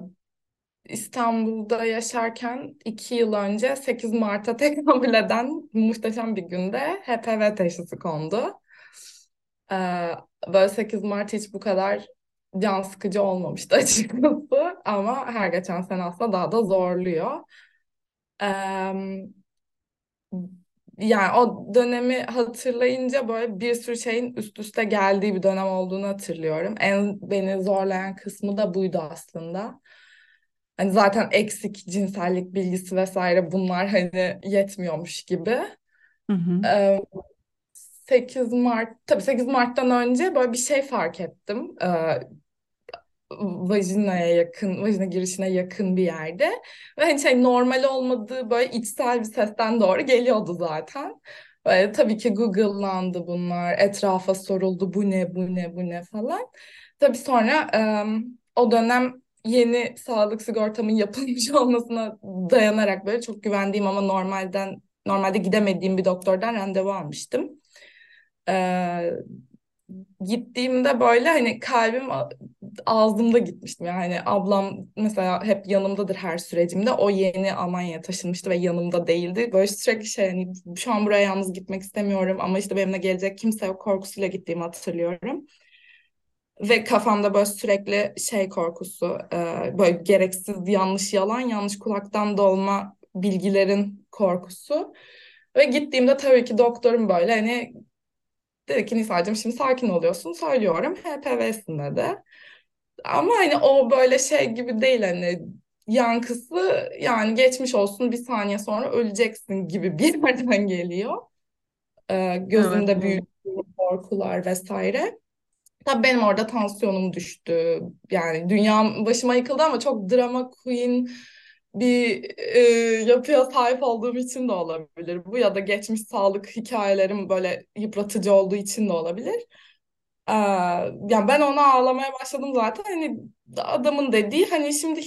[SPEAKER 4] İstanbul'da yaşarken 2 yıl önce 8 Mart'a tekabül eden muhteşem bir günde HPV teşhisi kondu. Böyle 8 Mart hiç bu kadar can sıkıcı olmamıştı açıkçası ama her geçen sene aslında daha da zorluyor. Ee, yani o dönemi hatırlayınca böyle bir sürü şeyin üst üste geldiği bir dönem olduğunu hatırlıyorum. En beni zorlayan kısmı da buydu aslında. Hani zaten eksik cinsellik bilgisi vesaire bunlar hani yetmiyormuş gibi.
[SPEAKER 1] Hı hı.
[SPEAKER 4] Ee, 8 Mart, tabii 8 Mart'tan önce böyle bir şey fark ettim. Ee, vajinaya yakın, vajina girişine yakın bir yerde. Ve hani şey normal olmadığı böyle içsel bir sesten doğru geliyordu zaten. Böyle tabii ki Google'landı bunlar. Etrafa soruldu bu ne bu ne bu ne falan. Tabii sonra em, o dönem yeni sağlık sigortamın yapılmış olmasına dayanarak böyle çok güvendiğim ama normalden normalde gidemediğim bir doktordan randevu almıştım. Ee, gittiğimde böyle hani kalbim ağzımda gitmiştim. Yani ablam mesela hep yanımdadır her sürecimde. O yeni Almanya'ya taşınmıştı ve yanımda değildi. Böyle sürekli şey hani şu an buraya yalnız gitmek istemiyorum ama işte benimle gelecek kimse yok korkusuyla gittiğimi hatırlıyorum. Ve kafamda böyle sürekli şey korkusu, e, böyle gereksiz yanlış yalan, yanlış kulaktan dolma bilgilerin korkusu. Ve gittiğimde tabii ki doktorum böyle hani dedi ki Nisa'cığım şimdi sakin oluyorsun söylüyorum HPV'sin dedi. Ama hani o böyle şey gibi değil hani yankısı yani geçmiş olsun bir saniye sonra öleceksin gibi bir yerden geliyor. E,
[SPEAKER 1] Evet,
[SPEAKER 4] gözümde
[SPEAKER 1] evet.
[SPEAKER 4] büyük korkular vesaire. Tabii benim orada tansiyonum düştü. Yani dünyam başıma yıkıldı ama çok drama queen bir e, yapıya sahip olduğum için de olabilir bu ya da geçmiş sağlık hikayelerim böyle yıpratıcı olduğu için de olabilir. Ee, yani ben ona ağlamaya başladım zaten. Hani adamın dediği hani şimdi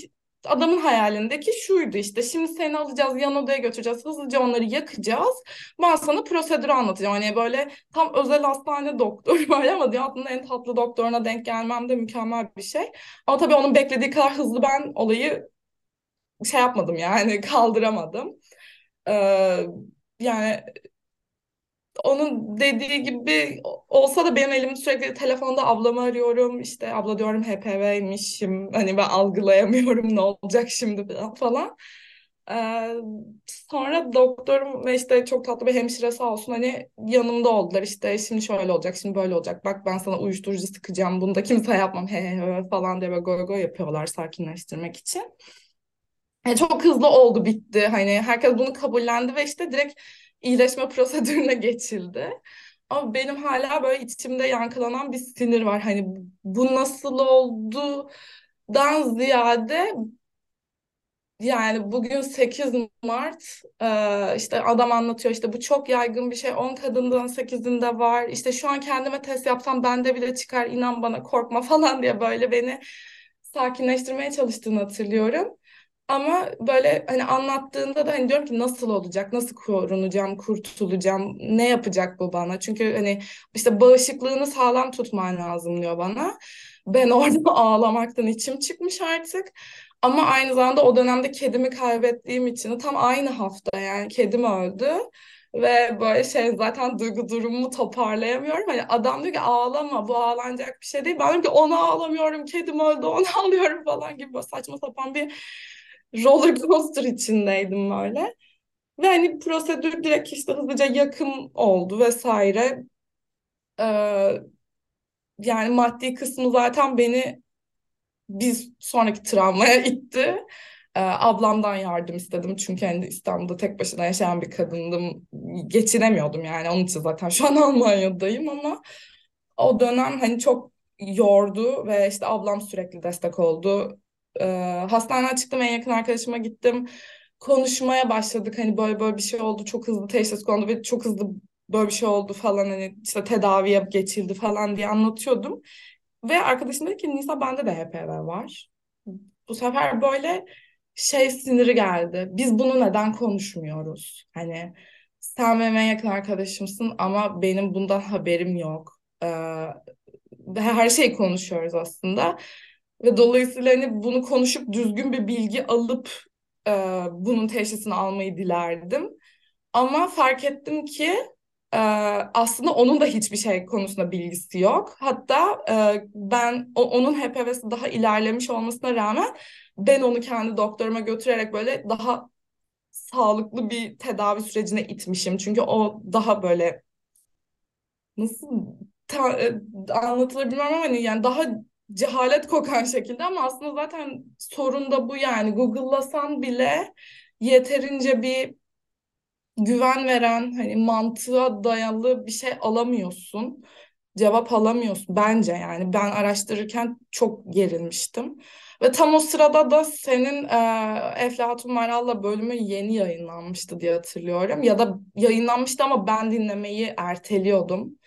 [SPEAKER 4] adamın hayalindeki şuydu işte. Şimdi seni alacağız yan odaya götüreceğiz hızlıca onları yakacağız. Ben sana prosedürü anlatacağım. Hani böyle tam özel hastane doktoru böyle ama dünyanın en tatlı doktoruna denk gelmem de mükemmel bir şey. Ama tabii onun beklediği kadar hızlı ben olayı şey yapmadım yani kaldıramadım Ee, yani onun dediği gibi olsa da benim elim sürekli telefonda ablamı arıyorum. İşte abla diyorum HPV'ymişim. Hani ben algılayamıyorum ne olacak şimdi falan. Ee, sonra doktorum ve işte çok tatlı bir hemşire sağ olsun hani yanımda oldular. İşte şimdi şöyle olacak, şimdi böyle olacak. Bak ben sana uyuşturucu sıkacağım. Bunu da kimse yapmam he he he falan diye böyle goy goy yapıyorlar sakinleştirmek için. Yani çok hızlı oldu bitti. Hani herkes bunu kabullendi ve işte direkt iyileşme prosedürüne geçildi. Ama benim hala böyle içimde yankılanan bir sinir var. Hani bu nasıl oldudan ziyade yani bugün 8 Mart e, işte adam anlatıyor işte bu çok yaygın bir şey 10 kadından 8'inde var işte şu an kendime test yapsam bende bile çıkar inan bana korkma falan diye böyle beni sakinleştirmeye çalıştığını hatırlıyorum. Ama böyle hani anlattığında da hani diyorum ki nasıl olacak, nasıl korunacağım, kurtulacağım, ne yapacak bu bana? Çünkü hani işte bağışıklığını sağlam tutman lazım diyor bana. Ben orada ağlamaktan içim çıkmış artık. Ama aynı zamanda o dönemde kedimi kaybettiğim için tam aynı hafta yani kedim öldü. Ve böyle şey zaten duygu durumumu toparlayamıyorum. Hani adam diyor ki ağlama bu ağlanacak bir şey değil. Ben diyorum ki onu ağlamıyorum kedim öldü onu ağlıyorum falan gibi saçma sapan bir roller coaster içindeydim böyle. Ve hani prosedür direkt işte hızlıca yakım oldu vesaire. Ee, yani maddi kısmı zaten beni bir sonraki travmaya itti. Ee, ablamdan yardım istedim çünkü hani İstanbul'da tek başına yaşayan bir kadındım. Geçinemiyordum yani onun için zaten şu an Almanya'dayım ama o dönem hani çok yordu ve işte ablam sürekli destek oldu. Ee, hastaneden çıktım en yakın arkadaşıma gittim. Konuşmaya başladık hani böyle böyle bir şey oldu çok hızlı teşhis kondu ve çok hızlı böyle bir şey oldu falan hani işte tedaviye geçildi falan diye anlatıyordum. Ve arkadaşım dedi ki Nisa bende de HPV var. Bu sefer böyle şey siniri geldi. Biz bunu neden konuşmuyoruz? Hani sen benim en yakın arkadaşımsın ama benim bundan haberim yok. Ee, her şeyi konuşuyoruz aslında. Ve dolayısıyla hani bunu konuşup düzgün bir bilgi alıp e, bunun teşhisini almayı dilerdim. Ama fark ettim ki e, aslında onun da hiçbir şey konusunda bilgisi yok. Hatta e, ben o, onun HPV'si daha ilerlemiş olmasına rağmen ben onu kendi doktoruma götürerek böyle daha sağlıklı bir tedavi sürecine itmişim. Çünkü o daha böyle nasıl ta, e, anlatılır bilmem ama hani yani daha cehalet kokan şekilde ama aslında zaten sorun da bu yani Google'lasan bile yeterince bir güven veren hani mantığa dayalı bir şey alamıyorsun. Cevap alamıyorsun bence yani ben araştırırken çok gerilmiştim. Ve tam o sırada da senin e, Eflatun Maral'la bölümü yeni yayınlanmıştı diye hatırlıyorum. Ya da yayınlanmıştı ama ben dinlemeyi erteliyordum.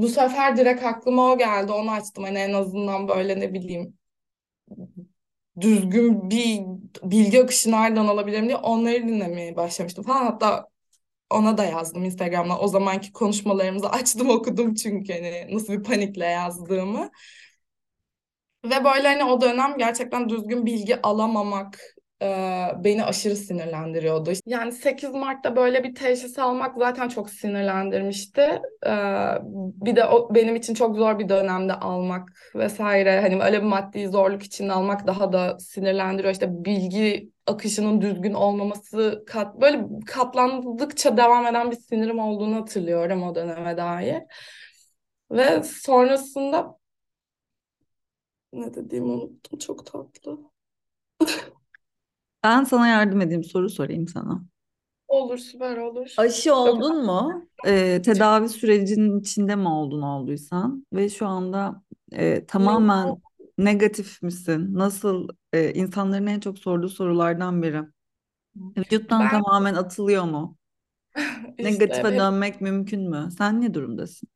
[SPEAKER 4] Bu sefer direkt aklıma o geldi. Onu açtım. Hani en azından böyle ne bileyim düzgün bir bilgi akışı nereden alabilirim diye onları dinlemeye başlamıştım falan. Hatta ona da yazdım Instagram'dan. O zamanki konuşmalarımızı açtım okudum çünkü hani nasıl bir panikle yazdığımı. Ve böyle hani o dönem gerçekten düzgün bilgi alamamak e, beni aşırı sinirlendiriyordu. Yani 8 Mart'ta böyle bir teşhis almak zaten çok sinirlendirmişti. E, bir de o benim için çok zor bir dönemde almak vesaire. Hani öyle bir maddi zorluk içinde almak daha da sinirlendiriyor. İşte bilgi akışının düzgün olmaması kat, böyle katlandıkça devam eden bir sinirim olduğunu hatırlıyorum o döneme dair. Ve sonrasında ne dediğimi unuttum. Çok tatlı.
[SPEAKER 1] Ben sana yardım edeyim soru sorayım sana.
[SPEAKER 4] Olur, süper olur.
[SPEAKER 1] Aşı
[SPEAKER 4] Çok
[SPEAKER 1] oldun mu? Ee, tedavi sürecinin içinde mi oldun olduysan? Ve şu anda e, tamamen negatif misin? Nasıl e, insanların en çok sorduğu sorulardan biri. Vücuttan
[SPEAKER 4] ben
[SPEAKER 1] tamamen atılıyor mu?
[SPEAKER 4] işte
[SPEAKER 1] Negatife
[SPEAKER 4] hep
[SPEAKER 1] dönmek mümkün mü? Sen ne durumdasın?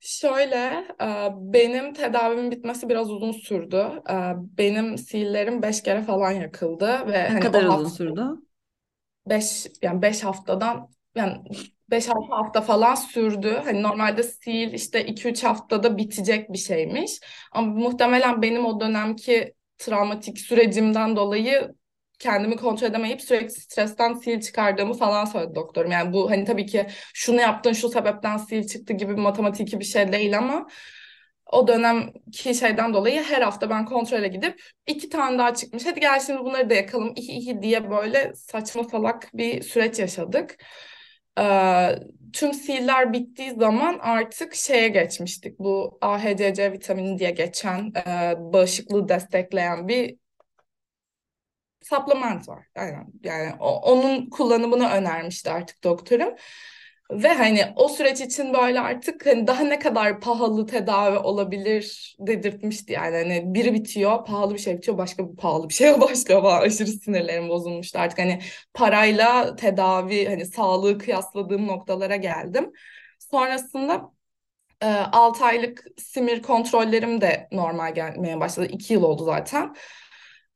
[SPEAKER 4] Şöyle e, benim tedavimin bitmesi biraz uzun sürdü. E, Benim sillerim beş kere falan yakıldı ve
[SPEAKER 1] Ne
[SPEAKER 4] hani
[SPEAKER 1] kadar
[SPEAKER 4] o
[SPEAKER 1] uzun
[SPEAKER 4] hafta
[SPEAKER 1] sürdü?
[SPEAKER 4] beş yani beş haftadan yani beş altı hafta falan sürdü. Hani normalde sil işte iki üç haftada bitecek bir şeymiş. Ama muhtemelen benim o dönemki travmatik sürecimden dolayı kendimi kontrol edemeyip sürekli stresten sil çıkardığımı falan söyledi doktorum. Yani bu hani tabii ki şunu yaptın şu sebepten sil çıktı gibi bir matematik bir şey değil ama o dönemki şeyden dolayı her hafta ben kontrole gidip iki tane daha çıkmış. Hadi gel şimdi bunları da yakalım ihi ihi diye böyle saçma salak bir süreç yaşadık. Ee, tüm siller bittiği zaman artık şeye geçmiştik. Bu AHCC vitamini diye geçen e, bağışıklığı destekleyen bir supplement var. Aynen. Yani o- onun kullanımını önermişti artık doktorum. Ve hani o süreç için böyle artık hani daha ne kadar pahalı tedavi olabilir dedirtmişti yani hani biri bitiyor pahalı bir şey bitiyor başka bir pahalı bir şeye başlıyor falan aşırı sinirlerim bozulmuştu artık hani parayla tedavi hani sağlığı kıyasladığım noktalara geldim. Sonrasında e, 6 aylık simir kontrollerim de normal gelmeye başladı. 2 yıl oldu zaten.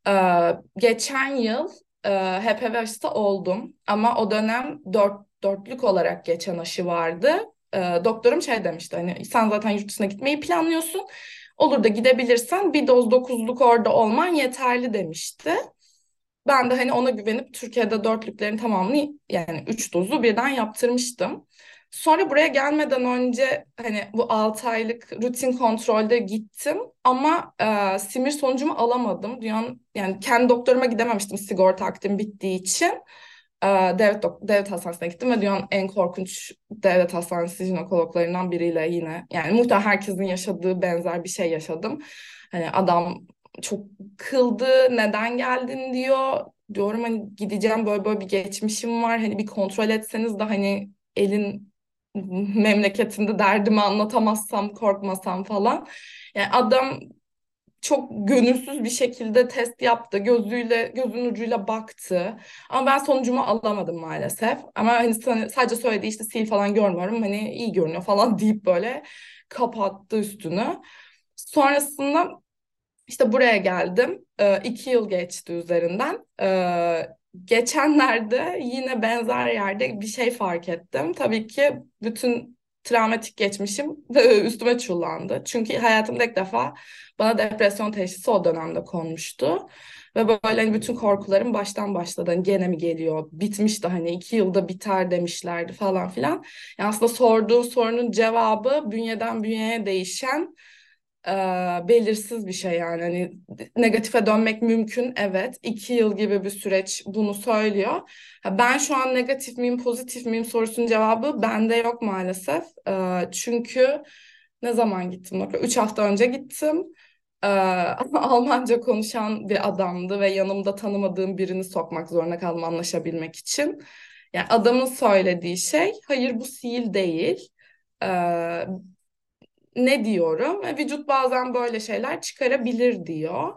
[SPEAKER 4] Ee, geçen yıl e, HPV aşısı oldum ama o dönem dört, dörtlük olarak geçen aşı vardı. Ee, doktorum şey demişti hani sen zaten yurt dışına gitmeyi planlıyorsun. Olur da gidebilirsen bir doz dokuzluk orada olman yeterli demişti. Ben de hani ona güvenip Türkiye'de dörtlüklerin tamamını yani üç dozu birden yaptırmıştım. Sonra buraya gelmeden önce hani bu 6 aylık rutin kontrolde gittim ama e, simir sonucumu alamadım. Dünyanın, yani kendi doktoruma gidememiştim sigorta akdim bittiği için. E, devlet, devlet hastanesine gittim ve dünyanın en korkunç devlet hastanesi jinekologlarından biriyle yine. Yani muhtemelen herkesin yaşadığı benzer bir şey yaşadım. Hani adam çok kıldı, neden geldin diyor. Diyorum hani gideceğim böyle böyle bir geçmişim var. Hani bir kontrol etseniz de hani elin memleketinde derdimi anlatamazsam, korkmasam falan. Yani adam çok gönülsüz bir şekilde test yaptı. Gözüyle, gözün ucuyla baktı. Ama ben sonucumu alamadım maalesef. Ama hani sadece söylediği işte sil falan görmüyorum. Hani iyi görünüyor falan deyip böyle kapattı üstünü. Sonrasında işte buraya geldim. Ee, iki yıl geçti üzerinden. Ee, geçenlerde yine benzer yerde bir şey fark ettim. Tabii ki bütün travmatik geçmişim üstüme çullandı. Çünkü hayatımda ilk defa bana depresyon teşhisi o dönemde konmuştu. Ve böyle hani bütün korkularım baştan başladı. Hani gene mi geliyor? Bitmişti hani iki yılda biter demişlerdi falan filan. Yani aslında sorduğun sorunun cevabı bünyeden bünyeye değişen e, belirsiz bir şey yani. Hani negatife dönmek mümkün evet. İki yıl gibi bir süreç bunu söylüyor. Ben şu an negatif miyim pozitif miyim sorusunun cevabı bende yok maalesef. E, çünkü ne zaman gittim üç hafta önce gittim. E, Almanca konuşan bir adamdı ve yanımda tanımadığım birini sokmak zorunda kaldım anlaşabilmek için. Yani adamın söylediği şey hayır bu sil değil. Ee, ne diyorum? E, Vücut bazen böyle şeyler çıkarabilir diyor.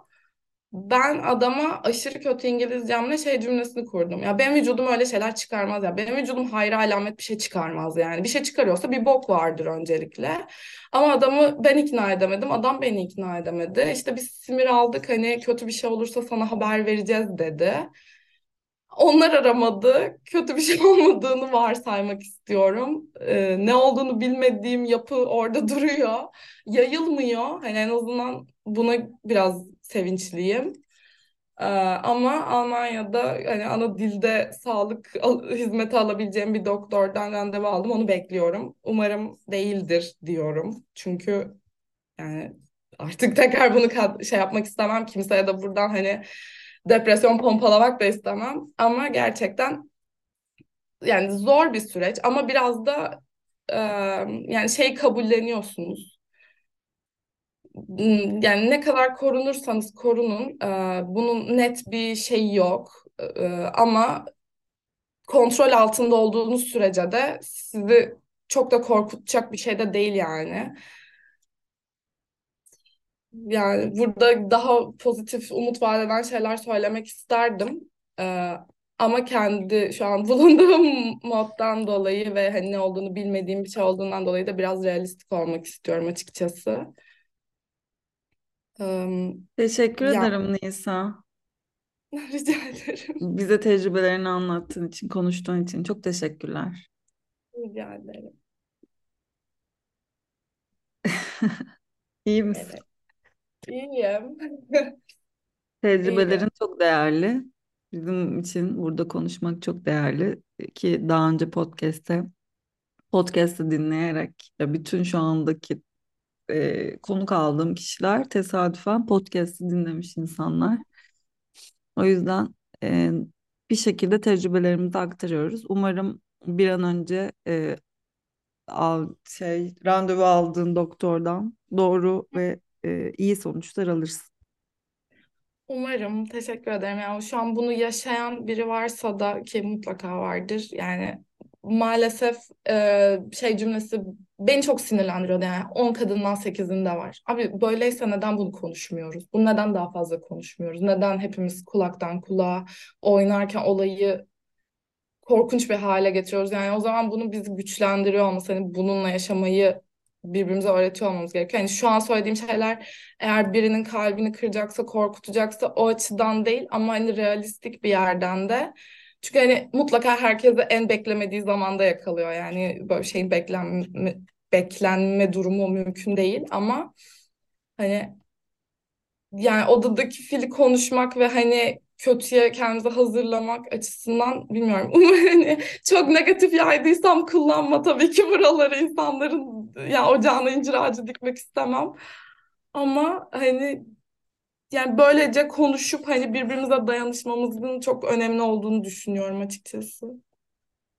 [SPEAKER 4] ben adama aşırı kötü İngilizcemle şey cümlesini kurdum. Ya benim vücudum öyle şeyler çıkarmaz ya. Benim vücudum hayra alamet bir şey çıkarmaz yani. Bir şey çıkarıyorsa bir bok vardır öncelikle. Ama adamı ben ikna edemedim. Adam beni ikna edemedi. İşte biz simir aldık hani kötü bir şey olursa sana haber vereceğiz dedi. Onlar aramadı. Kötü bir şey olmadığını varsaymak istiyorum. Ee, ne olduğunu bilmediğim yapı orada duruyor. Yayılmıyor. Hani en azından buna biraz sevinçliyim. Ee, ama Almanya'da hani ana dilde sağlık hizmeti alabileceğim bir doktordan randevu aldım. Onu bekliyorum. Umarım değildir diyorum. Çünkü yani artık tekrar bunu şey yapmak istemem. Kimseye de buradan hani depresyon pompalamak da istemem. Ama gerçekten yani zor bir süreç ama biraz da e, yani şey kabulleniyorsunuz. Hmm, Yani ne kadar korunursanız korunun, e, bunun net bir şey yok. E, ama kontrol altında olduğunuz sürece de sizi çok da korkutacak bir şey de değil yani. Yani burada daha pozitif, umut vaat eden şeyler söylemek isterdim. Ee, ama kendi şu an bulunduğum moddan dolayı ve hani ne olduğunu bilmediğim bir şey olduğundan dolayı da biraz realistik olmak istiyorum açıkçası. Ee,
[SPEAKER 1] Teşekkür
[SPEAKER 4] ya
[SPEAKER 1] ederim Nisa.
[SPEAKER 4] rica ederim.
[SPEAKER 1] Bize tecrübelerini anlattığın için, konuştuğun için çok teşekkürler.
[SPEAKER 4] Rica ederim.
[SPEAKER 1] İyi misin?
[SPEAKER 4] Evet. İyiyim.
[SPEAKER 1] Tecrübelerin
[SPEAKER 4] İyiyim.
[SPEAKER 1] çok değerli. Bizim için burada konuşmak çok değerli ki daha önce podcast'te podcast'ı dinleyerek ya bütün şu andaki e, konuk aldığım kişiler tesadüfen podcast'ı dinlemiş insanlar. O yüzden e, bir şekilde tecrübelerimizi aktarıyoruz. Umarım bir an önce e, al, şey randevu aldığın doktordan doğru ve e, iyi sonuçlar alırsın.
[SPEAKER 4] Umarım. Teşekkür ederim. Yani şu an bunu yaşayan biri varsa da ki mutlaka vardır. Yani maalesef e, şey cümlesi beni çok sinirlendiriyordu. Yani 10 kadından 8'inde var. Abi böyleyse neden bunu konuşmuyoruz? Bunu neden daha fazla konuşmuyoruz? Neden hepimiz kulaktan kulağa oynarken olayı korkunç bir hale getiriyoruz. Yani o zaman bunu bizi güçlendiriyor olması, hani bununla yaşamayı birbirimize öğretiyor olmamız gerekiyor. Yani şu an söylediğim şeyler eğer birinin kalbini kıracaksa, korkutacaksa o açıdan değil ama hani realistik bir yerden de. Çünkü hani mutlaka herkese en beklemediği zamanda yakalıyor. Yani böyle şeyin beklenme, beklenme durumu mümkün değil ama hani yani odadaki fili konuşmak ve hani kötüye kendimizi hazırlamak açısından bilmiyorum. Umarım hani çok negatif yaydıysam kullanma tabii ki buraları insanların ya ocağına incir ağacı dikmek istemem. Ama hani yani böylece konuşup hani birbirimize dayanışmamızın çok önemli olduğunu düşünüyorum açıkçası.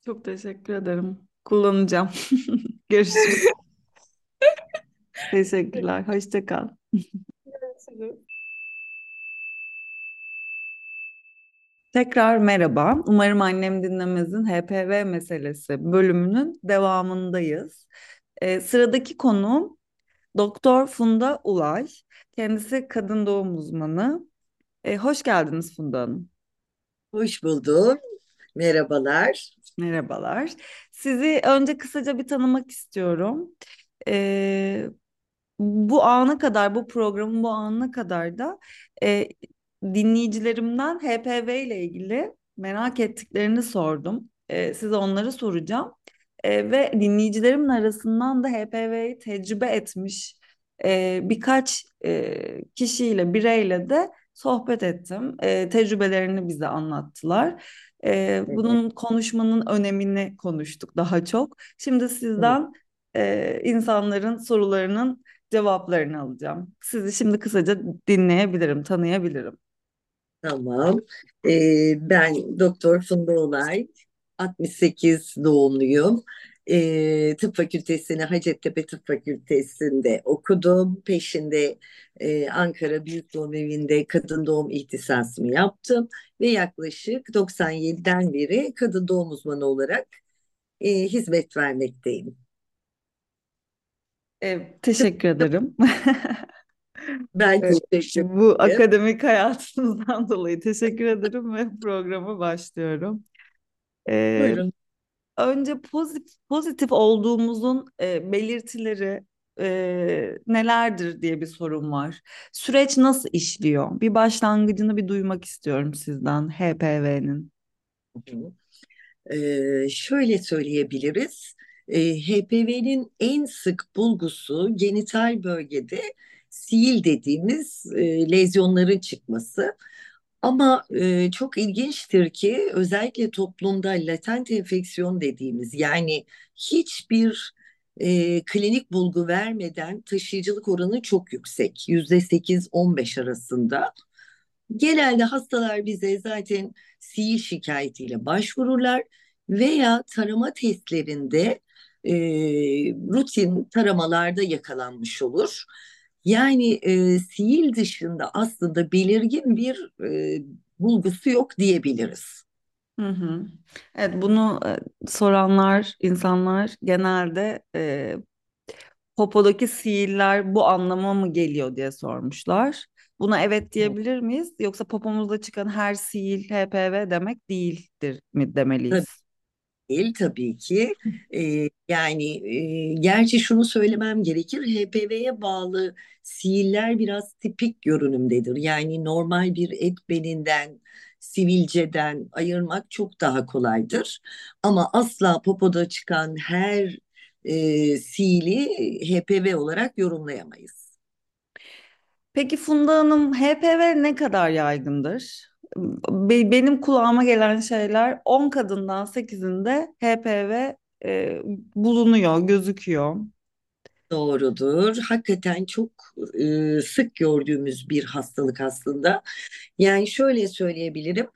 [SPEAKER 1] Çok teşekkür ederim. Kullanacağım. Görüşürüz. Teşekkürler. Hoşça kal.
[SPEAKER 4] Görüşürüz.
[SPEAKER 1] Tekrar merhaba. Umarım annem dinlemezin HPV meselesi bölümünün devamındayız. Ee, sıradaki konuğum Doktor Funda Ulay. Kendisi kadın doğum uzmanı. Ee, hoş geldiniz Funda Hanım.
[SPEAKER 5] Hoş buldum. Merhabalar.
[SPEAKER 1] Merhabalar. Sizi önce kısaca bir tanımak istiyorum. Ee, bu ana kadar, bu programın bu anına kadar da e, dinleyicilerimden HPV ile ilgili merak ettiklerini sordum. E, size onları soracağım. E, ve dinleyicilerimin arasından da HPV'yi tecrübe etmiş e, birkaç e, kişiyle, bireyle de sohbet ettim. E, tecrübelerini bize anlattılar. E, bunun konuşmanın önemini konuştuk daha çok. Şimdi sizden e, insanların sorularının cevaplarını alacağım. Sizi şimdi kısaca dinleyebilirim, tanıyabilirim.
[SPEAKER 5] Tamam. Ee, ben Doktor Funda Olay, 68 doğumluyum. Ee, tıp fakültesini Hacettepe Tıp Fakültesi'nde okudum. Peşinde e, Ankara Büyük Doğum Evi'nde kadın doğum ihtisasımı yaptım ve yaklaşık 97'den beri kadın doğum uzmanı olarak e, hizmet vermekteyim.
[SPEAKER 1] E, teşekkür ederim.
[SPEAKER 5] Ben teşekkür
[SPEAKER 1] bu
[SPEAKER 5] ederim.
[SPEAKER 1] akademik hayatınızdan dolayı teşekkür ederim ve programa başlıyorum. Ee,
[SPEAKER 5] Buyurun.
[SPEAKER 1] önce pozitif, pozitif olduğumuzun e, belirtileri e, nelerdir diye bir sorum var. Süreç nasıl işliyor? Bir başlangıcını bir duymak istiyorum sizden HPV'nin.
[SPEAKER 5] Ee, şöyle söyleyebiliriz. Ee, HPV'nin en sık bulgusu genital bölgede sil dediğimiz e, lezyonların çıkması. Ama e, çok ilginçtir ki özellikle toplumda latent enfeksiyon dediğimiz yani hiçbir e, klinik bulgu vermeden taşıyıcılık oranı çok yüksek. Yüzde 8-15 arasında. Genelde hastalar bize zaten sihir şikayetiyle başvururlar veya tarama testlerinde e, rutin taramalarda yakalanmış olur. Yani e, sihir dışında aslında belirgin bir e, bulgusu yok diyebiliriz.
[SPEAKER 1] Hı hı. Evet, bunu e, soranlar, insanlar genelde e, popodaki sihirler bu anlama mı geliyor diye sormuşlar. Buna evet diyebilir miyiz? Yoksa popomuzda çıkan her sihir HPV demek değildir mi demeliyiz?
[SPEAKER 5] Değil tabii ki. E, yani e, gerçi şunu söylemem gerekir. HPV'ye bağlı sihirler biraz tipik görünümdedir. Yani normal bir et beninden, sivilceden ayırmak çok daha kolaydır. Ama asla popoda çıkan her e, sihiri HPV olarak yorumlayamayız.
[SPEAKER 1] Peki Funda Hanım, HPV ne kadar yaygındır? Be- benim kulağıma gelen şeyler 10 kadından 8'inde HPV e, bulunuyor, gözüküyor.
[SPEAKER 5] Doğrudur. Hakikaten çok e, sık gördüğümüz bir hastalık aslında. Yani şöyle söyleyebilirim.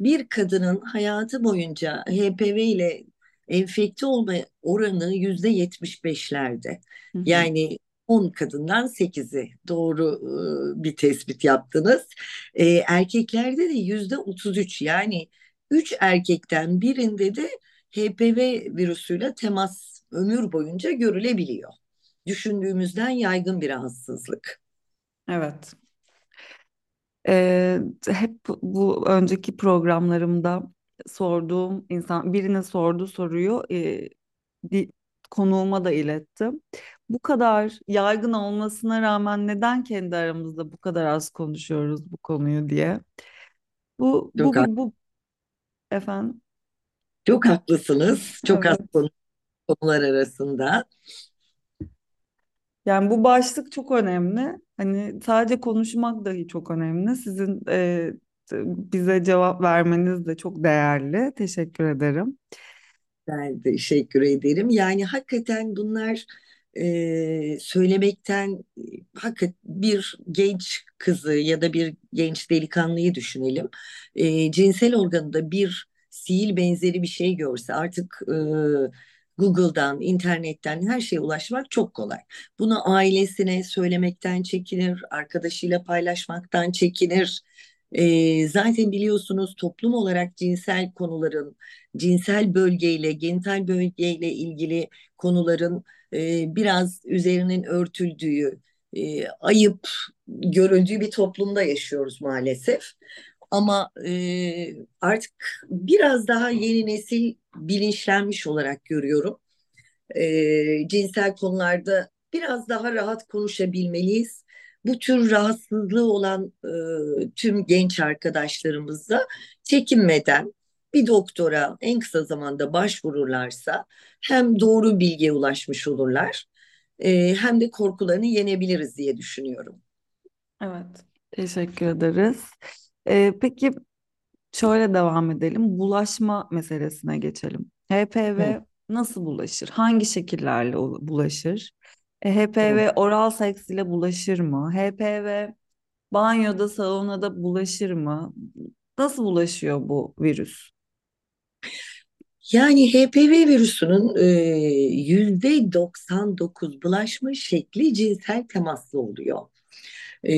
[SPEAKER 5] Bir kadının hayatı boyunca HPV ile enfekte olma oranı yüzde yetmiş beşlerde. Yani 10 kadından 8'i doğru e, bir tespit yaptınız. Erkeklerde de yüzde 33 yani 3 erkekten birinde de HPV virüsüyle temas ömür boyunca görülebiliyor. Düşündüğümüzden yaygın bir rahatsızlık.
[SPEAKER 1] Evet. Ee, hep bu- önceki programlarımda sorduğum insan birinin sorduğu soruyu e, bir konuğuma da ilettim. Bu kadar yaygın olmasına rağmen neden kendi aramızda bu kadar az konuşuyoruz bu konuyu diye. Bu bu
[SPEAKER 5] Çok,
[SPEAKER 1] bir bu efendim.
[SPEAKER 5] çok haklısınız. Çok az
[SPEAKER 1] Evet.
[SPEAKER 5] konu- konular arasında.
[SPEAKER 1] Yani bu başlık çok önemli. Hani sadece konuşmak dahi çok önemli. Sizin e, bize cevap vermeniz de çok değerli. Teşekkür ederim.
[SPEAKER 5] Ben teşekkür ederim. Yani hakikaten bunlar e, söylemekten hakikat bir genç kızı ya da bir genç delikanlıyı düşünelim. E, cinsel organında bir sihir benzeri bir şey görse artık e, Google'dan, internetten her şeye ulaşmak çok kolay. Bunu ailesine söylemekten çekinir, arkadaşıyla paylaşmaktan çekinir. E, zaten biliyorsunuz toplum olarak cinsel konuların cinsel bölgeyle, genital bölgeyle ilgili konuların e, biraz üzerinin örtüldüğü, e, ayıp görüldüğü bir toplumda yaşıyoruz maalesef. Ama e, artık biraz daha yeni nesil bilinçlenmiş olarak görüyorum. E, cinsel konularda biraz daha rahat konuşabilmeliyiz. Bu tür rahatsızlığı olan e, tüm genç arkadaşlarımız da çekinmeden bir doktora en kısa zamanda başvururlarsa hem doğru bilgiye ulaşmış olurlar e, hem de korkularını yenebiliriz diye düşünüyorum.
[SPEAKER 1] Evet, teşekkür ederiz. Ee, peki şöyle devam edelim. Bulaşma meselesine geçelim. HPV
[SPEAKER 5] Hı.
[SPEAKER 1] nasıl bulaşır? Hangi şekillerle bulaşır? E. HPV oral seks ile bulaşır mı? HPV banyoda, saunada bulaşır mı? Nasıl bulaşıyor bu virüs?
[SPEAKER 5] Yani HPV virüsünün e, yüzde 99 bulaşma şekli cinsel temaslı oluyor. E,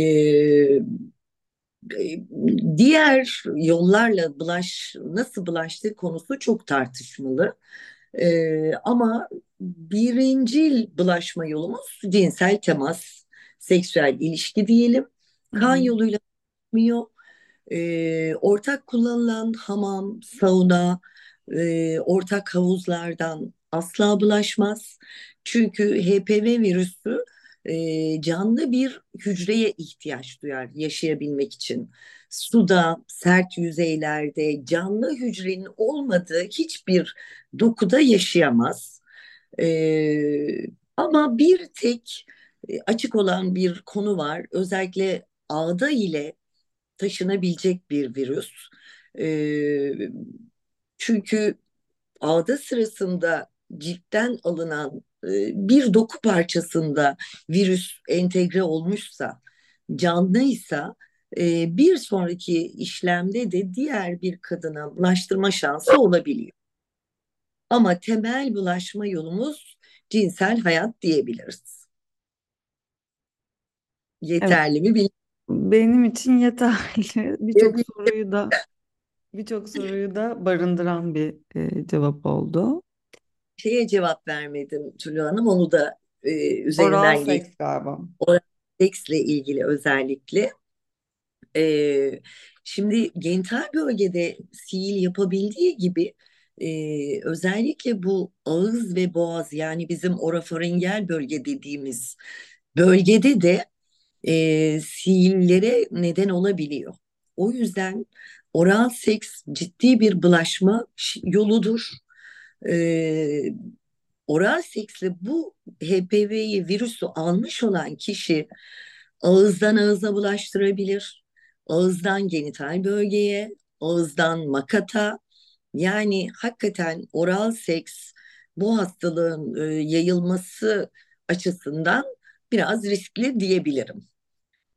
[SPEAKER 5] diğer yollarla bulaş nasıl bulaştığı konusu çok tartışmalı. E, ama birincil bulaşma yolumuz cinsel temas. seksüel ilişki diyelim. Kan yoluyla yapmıyor. E, ortak kullanılan hamam, sauna, e, ortak havuzlardan asla bulaşmaz. Çünkü HPV virüsü e, canlı bir hücreye ihtiyaç duyar yaşayabilmek için. Suda, sert yüzeylerde canlı hücrenin olmadığı hiçbir dokuda yaşayamaz. E, ama bir tek e, açık olan bir konu var. Özellikle ağda ile taşınabilecek bir virüs. E, çünkü ağda sırasında ciltten alınan e, bir doku parçasında virüs entegre olmuşsa, canlıysa e, bir sonraki işlemde de diğer bir kadına bulaştırma şansı olabiliyor. Ama temel bulaşma yolumuz cinsel hayat diyebiliriz.
[SPEAKER 1] Evet,
[SPEAKER 5] Yeterli mi bilmiyorum.
[SPEAKER 1] benim için yeterli. Birçok soruyu da birçok soruyu da barındıran bir e, cevap oldu.
[SPEAKER 5] Şeye cevap vermedim Tülü Hanım, onu da e, üzerinden geç.
[SPEAKER 1] seks galiba.
[SPEAKER 5] Oral seksle ilgili özellikle. Ee, şimdi genital bölgede sihir yapabildiği gibi e, özellikle bu ağız ve boğaz yani bizim orofaringel bölge dediğimiz bölgede de e, sihirlere neden olabiliyor. O yüzden oral seks ciddi bir bulaşma yoludur. Ee, oral seksle bu HPV'yi virüsü almış olan kişi ağızdan ağıza bulaştırabilir. Ağızdan genital bölgeye, ağızdan makata. Yani hakikaten oral seks bu hastalığın e, yayılması açısından biraz riskli diyebilirim.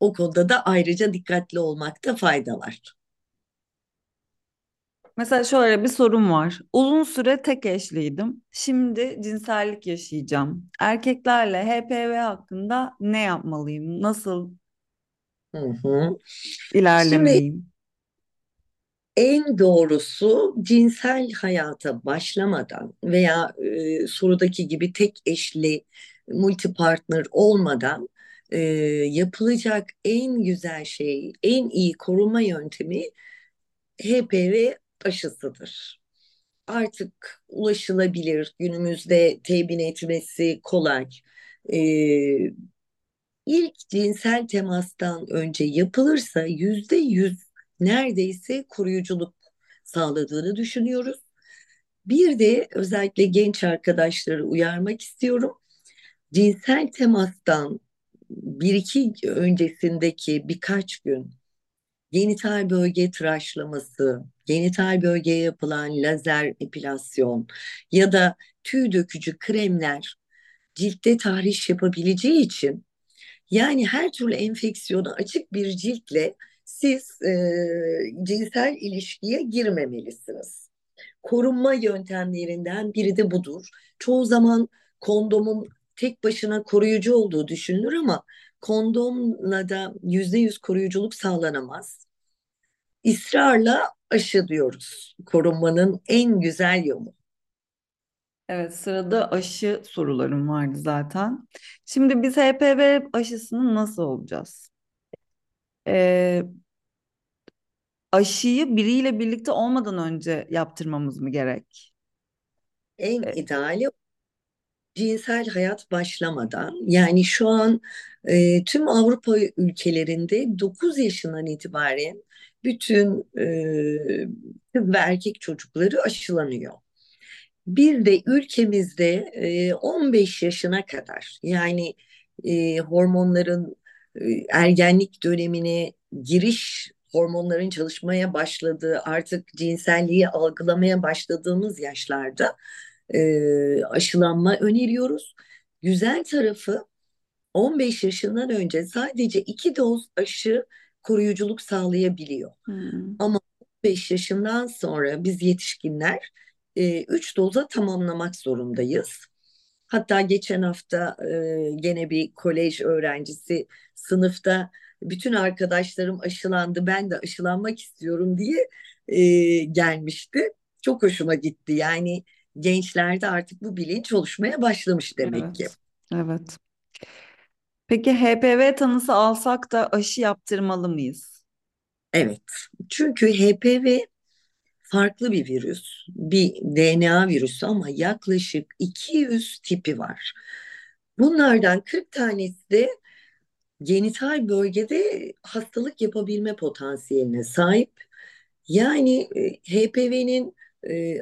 [SPEAKER 5] O konuda da ayrıca dikkatli olmakta fayda var.
[SPEAKER 1] Mesela şöyle bir sorum var. Uzun süre tek eşliydim. Şimdi cinsellik yaşayacağım. Erkeklerle HPV hakkında ne yapmalıyım? Nasıl
[SPEAKER 5] Hı hı. Şimdi
[SPEAKER 1] ilerlemeliyim?
[SPEAKER 5] En doğrusu cinsel hayata başlamadan veya e, sorudaki gibi tek eşli, multi partner olmadan e, yapılacak en güzel şey, en iyi koruma yöntemi HPV aşısıdır. Artık ulaşılabilir, günümüzde temin etmesi kolay. E, ilk cinsel temastan önce yapılırsa yüzde yüz neredeyse koruyuculuk sağladığını düşünüyoruz. Bir de özellikle genç arkadaşları uyarmak istiyorum. Cinsel temastan bir iki öncesindeki birkaç gün genital bölge tıraşlaması, genital bölgeye yapılan lazer epilasyon ya da tüy dökücü kremler ciltte tahriş yapabileceği için yani her türlü enfeksiyona açık bir ciltle siz e, cinsel ilişkiye girmemelisiniz. Korunma yöntemlerinden biri de budur. Çoğu zaman kondomun tek başına koruyucu olduğu düşünülür ama kondomla da yüzde yüz koruyuculuk sağlanamaz. İsrarla aşı diyoruz. Korunmanın en güzel yolu.
[SPEAKER 1] Evet, sırada aşı sorularım vardı zaten. Şimdi biz HPV aşısını nasıl olacağız? Ee, aşıyı biriyle birlikte olmadan önce yaptırmamız mı gerek?
[SPEAKER 5] En
[SPEAKER 1] Ee,
[SPEAKER 5] ideali cinsel hayat başlamadan yani şu an e, tüm Avrupa ülkelerinde 9 yaşından itibaren bütün e, kız ve erkek çocukları aşılanıyor. Bir de ülkemizde e, 15 yaşına kadar yani e, hormonların e, ergenlik dönemine giriş hormonların çalışmaya başladığı artık cinselliği algılamaya başladığımız yaşlarda e, aşılanma öneriyoruz. Güzel tarafı 15 yaşından önce sadece iki doz aşı koruyuculuk sağlayabiliyor.
[SPEAKER 1] hmm.
[SPEAKER 5] Ama 15 yaşından sonra biz yetişkinler 3 doza tamamlamak zorundayız. Hatta geçen hafta e, gene bir kolej öğrencisi sınıfta bütün arkadaşlarım aşılandı ben de aşılanmak istiyorum diye e, gelmişti. Çok hoşuma gitti. Yani gençlerde artık bu bilinç oluşmaya başlamış demek ki.
[SPEAKER 1] Evet, evet. Peki HPV tanısı alsak da aşı yaptırmalı mıyız?
[SPEAKER 5] Evet. Çünkü HPV farklı bir virüs. Bir DNA virüsü ama yaklaşık 200 tipi var. Bunlardan 40 tanesi de genital bölgede hastalık yapabilme potansiyeline sahip. Yani HPV'nin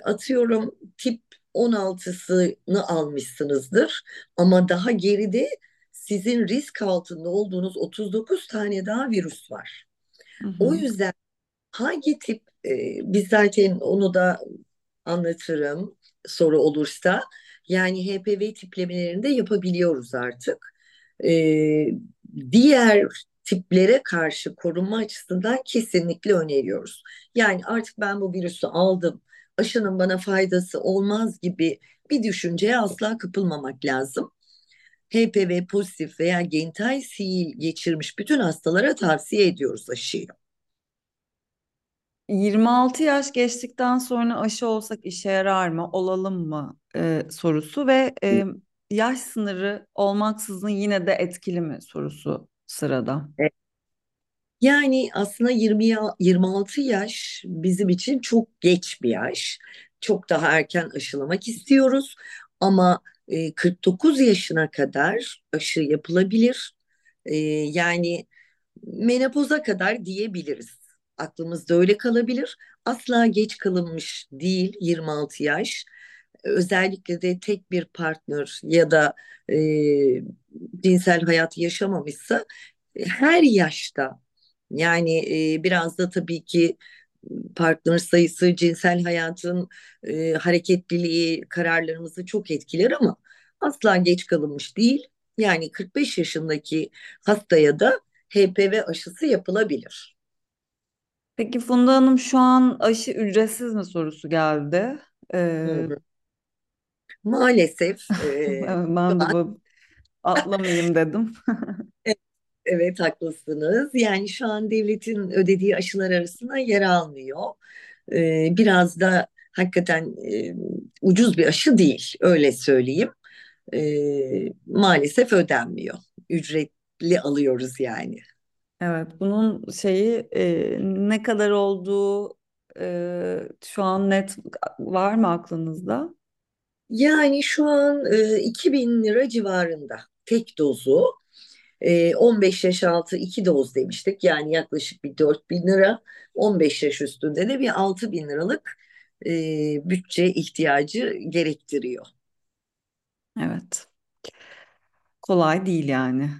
[SPEAKER 5] atıyorum tip 16'sını almışsınızdır ama daha geride sizin risk altında olduğunuz 39 tane daha virüs var.
[SPEAKER 1] Hı
[SPEAKER 5] O
[SPEAKER 1] hı.
[SPEAKER 5] yüzden hangi tip e, biz zaten onu da anlatırım soru olursa. Yani HPV tiplemelerini de yapabiliyoruz artık. E, diğer tiplere karşı korunma açısından kesinlikle öneriyoruz. Yani artık ben bu virüsü aldım, aşının bana faydası olmaz gibi bir düşünceye asla kapılmamak lazım. HPV pozitif veya genital sihir geçirmiş bütün hastalara tavsiye ediyoruz aşıyı.
[SPEAKER 1] 26 yaş geçtikten sonra aşı olsak işe yarar mı, olalım mı e, sorusu ve e, yaş sınırı olmaksızın yine de etkili mi sorusu sırada.
[SPEAKER 5] Yani aslında 20 ya- 26 yaş bizim için çok geç bir yaş. Çok daha erken aşılamak istiyoruz ama e, 49 yaşına kadar aşı yapılabilir. E, yani menopoza kadar diyebiliriz. Aklımızda öyle kalabilir. Asla geç kalınmış değil 26 yaş. Özellikle de tek bir partner ya da e, cinsel hayat yaşamamışsa e, her yaşta yani e, biraz da tabii ki partner sayısı, cinsel hayatın e, hareketliliği kararlarımızı çok etkiler ama asla geç kalınmış değil. Yani 45 yaşındaki hastaya da HPV aşısı yapılabilir.
[SPEAKER 1] Peki Funda Hanım şu an aşı ücretsiz mi sorusu geldi.
[SPEAKER 5] Hı
[SPEAKER 1] E,
[SPEAKER 5] hı. Maalesef e,
[SPEAKER 1] ben de bu atlamayayım dedim.
[SPEAKER 5] evet haklısınız. Yani şu an devletin ödediği aşılar arasında yer almıyor. E, biraz da hakikaten e, ucuz bir aşı değil, öyle söyleyeyim. E, maalesef ödenmiyor. Ücretli alıyoruz yani.
[SPEAKER 1] Evet, bunun şeyi e, ne kadar olduğu e, şu an net var mı aklınızda?
[SPEAKER 5] Yani şu an e, 2000 lira civarında tek dozu. E, 15 yaş altı 2 doz demiştik. Yani yaklaşık bir 4000 lira. 15 yaş üstünde de bir 6000 liralık e, bütçe ihtiyacı gerektiriyor.
[SPEAKER 1] Evet. Kolay değil yani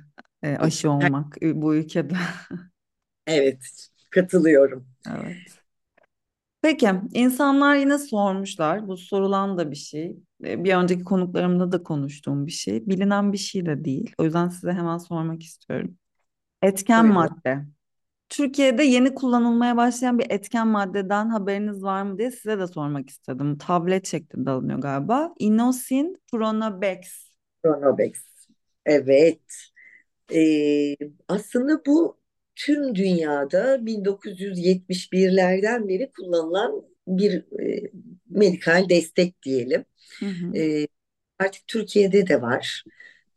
[SPEAKER 1] e, aşı olmak e, bu ülkede.
[SPEAKER 5] Evet, katılıyorum.
[SPEAKER 1] Evet. Peki, insanlar yine sormuşlar. Bu sorulan da bir şey. Bir önceki konuklarımda da konuştuğum bir şey. Bilinen bir şey de değil. O yüzden size hemen sormak istiyorum. Etken
[SPEAKER 5] Buyurun.
[SPEAKER 1] madde. Türkiye'de yeni kullanılmaya başlayan bir etken maddeden haberiniz var mı diye size de sormak istedim. Tablet şeklinde alınıyor galiba. Inosin Pronabex.
[SPEAKER 5] Chronobex. Evet. Ee, aslında bu tüm dünyada 1971'lerden beri kullanılan bir e, medikal destek diyelim.
[SPEAKER 1] Hı hı.
[SPEAKER 5] Ee, artık Türkiye'de de var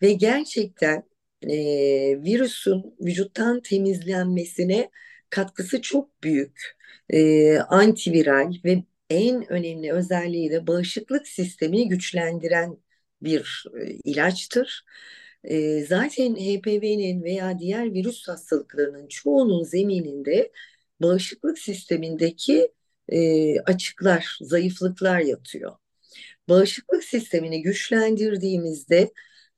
[SPEAKER 5] ve gerçekten e, virüsün vücuttan temizlenmesine katkısı çok büyük. E, antiviral ve en önemli özelliği de bağışıklık sistemini güçlendiren bir e, ilaçtır. E, zaten HPV'nin veya diğer virüs hastalıklarının çoğunun zemininde bağışıklık sistemindeki e, açıklar, zayıflıklar yatıyor. Bağışıklık sistemini güçlendirdiğimizde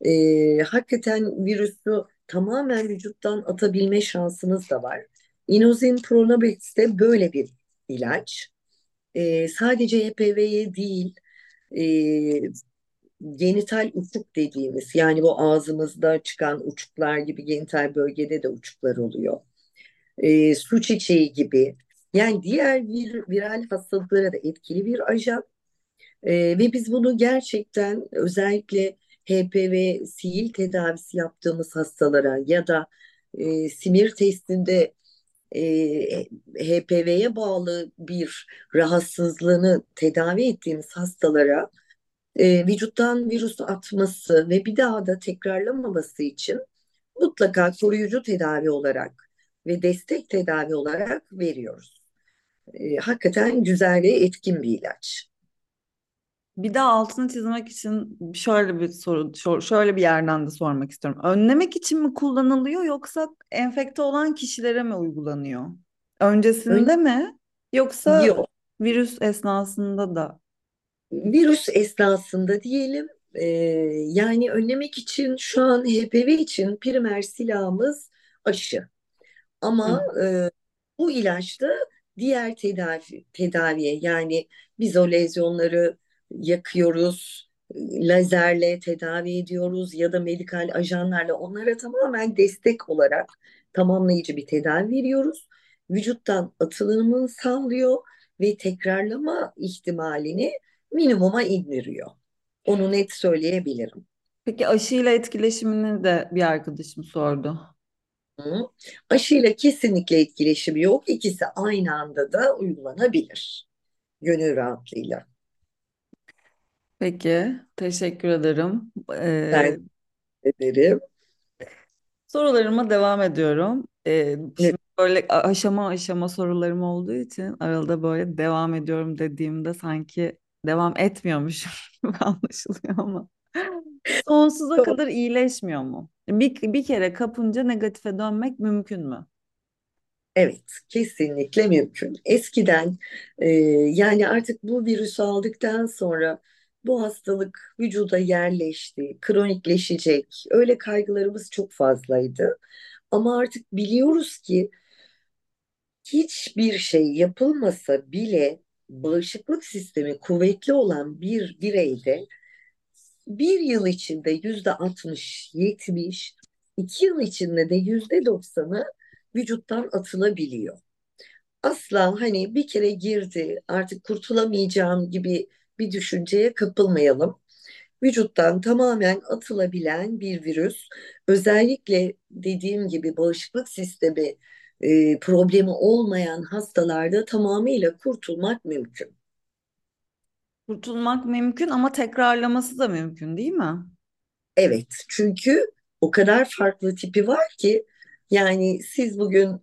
[SPEAKER 5] e, hakikaten virüsü tamamen vücuttan atabilme şansınız da var. Inozin Pronabex de böyle bir ilaç. E, sadece HPV'ye değil, e, genital uçuk dediğimiz yani bu ağzımızda çıkan uçuklar gibi genital bölgede de uçuklar oluyor. E, su çiçeği gibi yani diğer vir, viral hastalıklara da etkili bir ajan. E, ve biz bunu gerçekten özellikle HPV sihir tedavisi yaptığımız hastalara ya da e, simir testinde e, HPV'ye bağlı bir rahatsızlığını tedavi ettiğimiz hastalara e, vücuttan virüsü atması ve bir daha da tekrarlamaması için mutlaka koruyucu tedavi olarak ve destek tedavi olarak veriyoruz. E, hakikaten güzel ve etkin bir ilaç.
[SPEAKER 1] Bir daha altını çizmek için şöyle bir soru, şö- şöyle bir yerden de sormak istiyorum. Önlemek için mi kullanılıyor yoksa enfekte olan kişilere mi uygulanıyor? Öncesinde
[SPEAKER 5] Ön-
[SPEAKER 1] mi yoksa
[SPEAKER 5] Yok.
[SPEAKER 1] virüs esnasında da?
[SPEAKER 5] Virüs esnasında diyelim e, yani önlemek için şu an HPV için primer silahımız aşı. Ama
[SPEAKER 1] Hı.
[SPEAKER 5] e, bu ilaçta diğer tedavi tedaviye yani biz o lezyonları yakıyoruz, lazerle tedavi ediyoruz ya da medikal ajanlarla onlara tamamen destek olarak tamamlayıcı bir tedavi veriyoruz. Vücuttan atılımını sağlıyor ve tekrarlama ihtimalini minimuma indiriyor. Onu net söyleyebilirim.
[SPEAKER 1] Peki aşıyla etkileşimini de bir arkadaşım sordu.
[SPEAKER 5] Hı. Aşıyla kesinlikle etkileşimi yok. İkisi aynı anda da uygulanabilir. Gönül rahatlığıyla.
[SPEAKER 1] Peki, teşekkür ederim. Ee,
[SPEAKER 5] Ben ederim.
[SPEAKER 1] sorularıma devam ediyorum. Ee,
[SPEAKER 5] Evet,
[SPEAKER 1] şimdi böyle a- aşama aşama sorularım olduğu için arada böyle devam ediyorum dediğimde sanki devam etmiyormuş gibi anlaşılıyor ama sonsuza
[SPEAKER 5] doğru.
[SPEAKER 1] kadar iyileşmiyor mu? Bir, bir kere kapınca negatife dönmek mümkün mü?
[SPEAKER 5] Evet, kesinlikle mümkün. Eskiden e, yani artık bu virüsü aldıktan sonra bu hastalık vücuda yerleşti, kronikleşecek. Öyle kaygılarımız çok fazlaydı. Ama artık biliyoruz ki hiçbir şey yapılmasa bile bağışıklık sistemi kuvvetli olan bir bireyde bir yıl içinde yüzde 60, 70, iki yıl içinde de yüzde 90'ı vücuttan atılabiliyor. Asla hani bir kere girdi artık kurtulamayacağım gibi bir düşünceye kapılmayalım. Vücuttan tamamen atılabilen bir virüs. Özellikle dediğim gibi bağışıklık sistemi e, problemi olmayan hastalarda tamamıyla kurtulmak mümkün.
[SPEAKER 1] Kurtulmak mümkün ama tekrarlaması da mümkün değil mi?
[SPEAKER 5] Evet, çünkü o kadar farklı tipi var ki yani siz bugün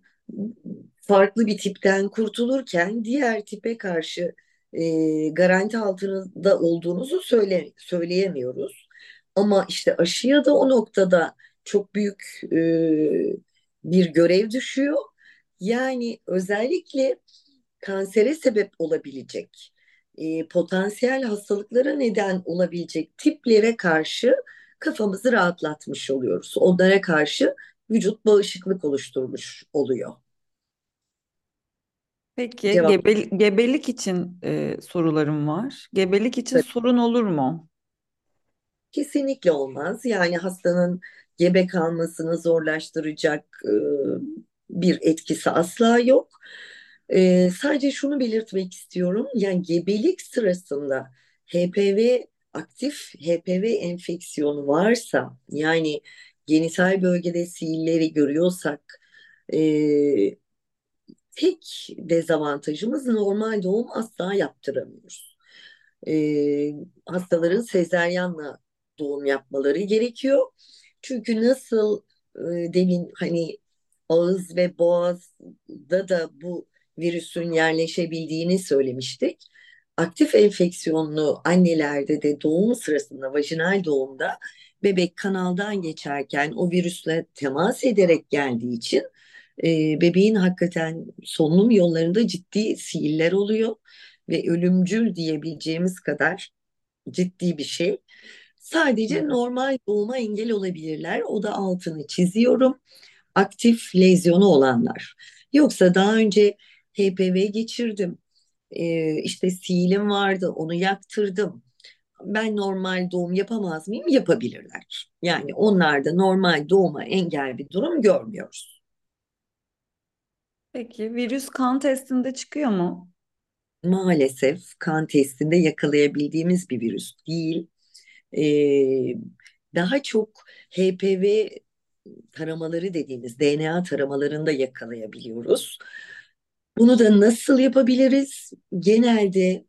[SPEAKER 5] farklı bir tipten kurtulurken diğer tipe karşı e, garanti altında olduğunuzu söyle, söyleyemiyoruz. Ama işte aşıya da o noktada çok büyük e, bir görev düşüyor. Yani özellikle kansere sebep olabilecek, e, potansiyel hastalıklara neden olabilecek tiplere karşı kafamızı rahatlatmış oluyoruz. Onlara karşı vücut bağışıklık oluşturmuş oluyor.
[SPEAKER 1] Peki
[SPEAKER 5] Cevap
[SPEAKER 1] gebe, gebelik için e, sorularım var. Gebelik için
[SPEAKER 5] tabii
[SPEAKER 1] sorun olur mu?
[SPEAKER 5] kesinlikle olmaz. Yani hastanın gebe kalmasını zorlaştıracak e, bir etkisi asla yok. E, sadece şunu belirtmek istiyorum. Yani gebelik sırasında HPV aktif HPV enfeksiyonu varsa yani genital bölgede siilleri görüyorsak e, tek dezavantajımız normal doğum asla yaptıramıyoruz. Ee, hastaların sezeryanla doğum yapmaları gerekiyor. Çünkü nasıl e, demin hani ağız ve boğazda da bu virüsün yerleşebildiğini söylemiştik. Aktif enfeksiyonlu annelerde de doğum sırasında, vajinal doğumda bebek kanaldan geçerken o virüsle temas ederek geldiği için e, bebeğin hakikaten solunum yollarında ciddi sihirler oluyor ve ölümcül diyebileceğimiz kadar ciddi bir şey. Sadece normal doğuma engel olabilirler. O da altını çiziyorum. Aktif lezyonu olanlar. Yoksa daha önce HPV geçirdim. Ee, işte sihilim vardı, onu yaktırdım. Ben normal doğum yapamaz mıyım? Yapabilirler. Yani onlarda normal doğuma engel bir durum görmüyoruz.
[SPEAKER 1] Peki virüs kan testinde çıkıyor mu?
[SPEAKER 5] Maalesef kan testinde yakalayabildiğimiz bir virüs değil. Ee, daha çok HPV taramaları dediğimiz DNA taramalarında yakalayabiliyoruz. Bunu da nasıl yapabiliriz? Genelde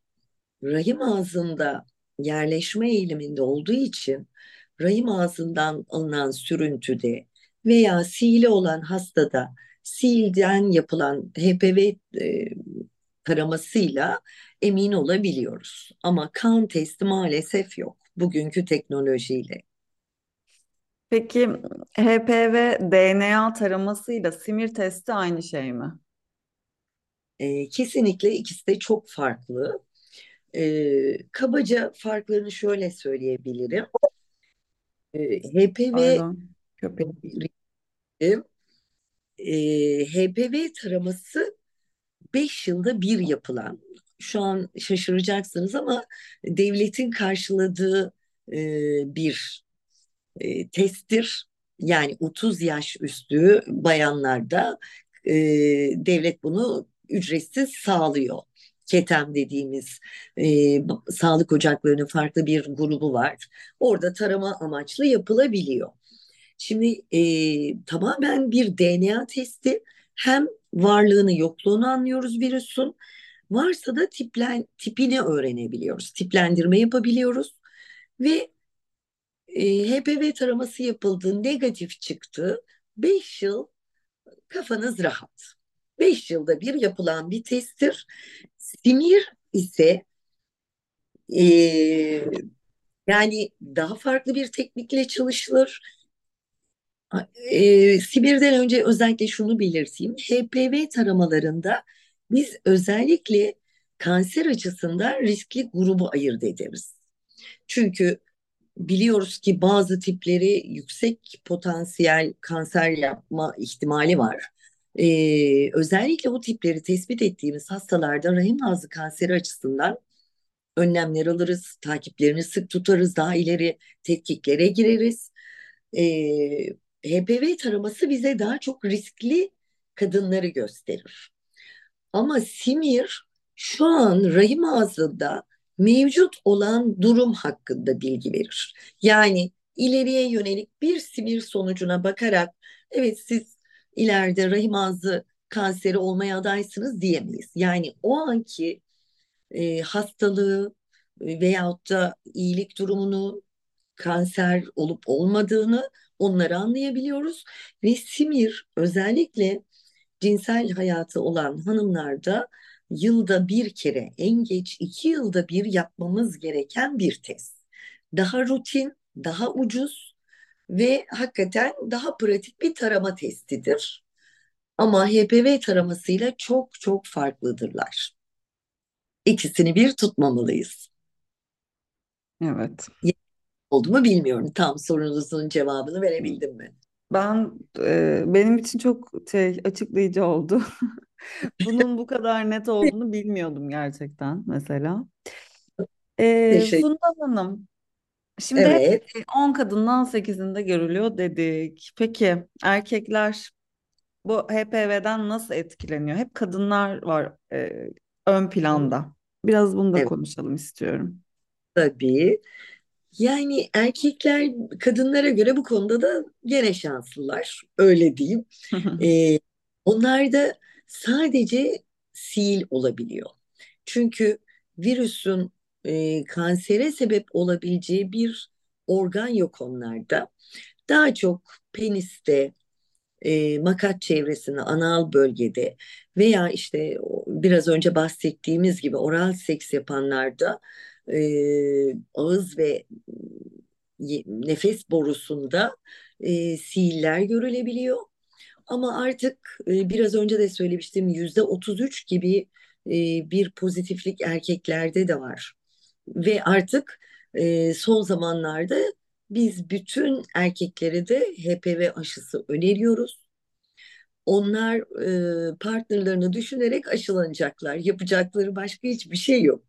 [SPEAKER 5] rahim ağzında yerleşme eğiliminde olduğu için rahim ağzından alınan sürüntüde veya sihili olan hastada sihilden yapılan HPV e, taramasıyla emin olabiliyoruz. Ama kan testi maalesef yok bugünkü teknolojiyle.
[SPEAKER 1] Peki HPV DNA taramasıyla simir testi aynı şey mi?
[SPEAKER 5] E, kesinlikle ikisi de çok farklı. E, kabaca farklarını şöyle söyleyebilirim. E, HPV
[SPEAKER 1] Pardon, köpek.
[SPEAKER 5] e, HPV taraması 5 yılda bir yapılan, şu an şaşıracaksınız ama devletin karşıladığı e, bir e, testtir. Yani 30 yaş üstü bayanlarda e, devlet bunu ücretsiz sağlıyor. KETEM dediğimiz e, sağlık ocaklarının farklı bir grubu var. Orada tarama amaçlı yapılabiliyor. Şimdi e, tamamen bir DNA testi hem varlığını yokluğunu anlıyoruz virüsün. Varsa da tiplen, tipini öğrenebiliyoruz. Tiplendirme yapabiliyoruz. Ve e, HPV taraması yapıldı, negatif çıktı. 5 yıl kafanız rahat. 5 yılda bir yapılan bir testtir. Simir ise e, yani daha farklı bir teknikle çalışılır. E, Sibir'den önce özellikle şunu belirteyim. HPV taramalarında biz özellikle kanser açısından riskli grubu ayırt ederiz. Çünkü biliyoruz ki bazı tipleri yüksek potansiyel kanser yapma ihtimali var. Ee, özellikle o tipleri tespit ettiğimiz hastalarda rahim ağzı kanseri açısından önlemler alırız, takiplerini sık tutarız, daha ileri tetkiklere gireriz. Ee, HPV taraması bize daha çok riskli kadınları gösterir. Ama simir şu an rahim ağzında mevcut olan durum hakkında bilgi verir. Yani ileriye yönelik bir simir sonucuna bakarak evet siz ileride rahim ağzı kanseri olmaya adaysınız diyemeyiz. Yani o anki e, hastalığı veyahut da iyilik durumunu kanser olup olmadığını onları anlayabiliyoruz. Ve simir özellikle cinsel hayatı olan hanımlarda yılda bir kere en geç iki yılda bir yapmamız gereken bir test. Daha rutin, daha ucuz ve hakikaten daha pratik bir tarama testidir. Ama HPV taramasıyla çok çok farklıdırlar. İkisini bir tutmamalıyız.
[SPEAKER 1] Evet.
[SPEAKER 5] Oldu mu bilmiyorum. Tam sorunuzun cevabını verebildim mi?
[SPEAKER 1] Ben e, benim için çok şey açıklayıcı oldu. Bunun bu kadar net olduğunu bilmiyordum gerçekten mesela. E, Funda Hanım, şimdi hep
[SPEAKER 5] Evet.
[SPEAKER 1] 10 kadından 8'inde görülüyor dedik. Peki erkekler bu HPV'den nasıl etkileniyor? Hep kadınlar var e, ön planda. Biraz bunu da
[SPEAKER 5] Evet,
[SPEAKER 1] konuşalım istiyorum.
[SPEAKER 5] tabii. Yani erkekler kadınlara göre bu konuda da gene şanslılar. Öyle diyeyim. Ee, onlarda sadece sil olabiliyor. Çünkü virüsün e, kansere sebep olabileceği bir organ yok onlarda. Daha çok peniste, e, makat çevresinde, anal bölgede veya işte biraz önce bahsettiğimiz gibi oral seks yapanlarda e, ağız ve nefes borusunda e, sihirler görülebiliyor. Ama artık e, biraz önce de söylemiştim yüzde 33 gibi e, bir pozitiflik erkeklerde de var. Ve artık e, son zamanlarda biz bütün erkeklere de HPV aşısı öneriyoruz. Onlar e, partnerlerini düşünerek aşılanacaklar. Yapacakları başka hiçbir şey yok.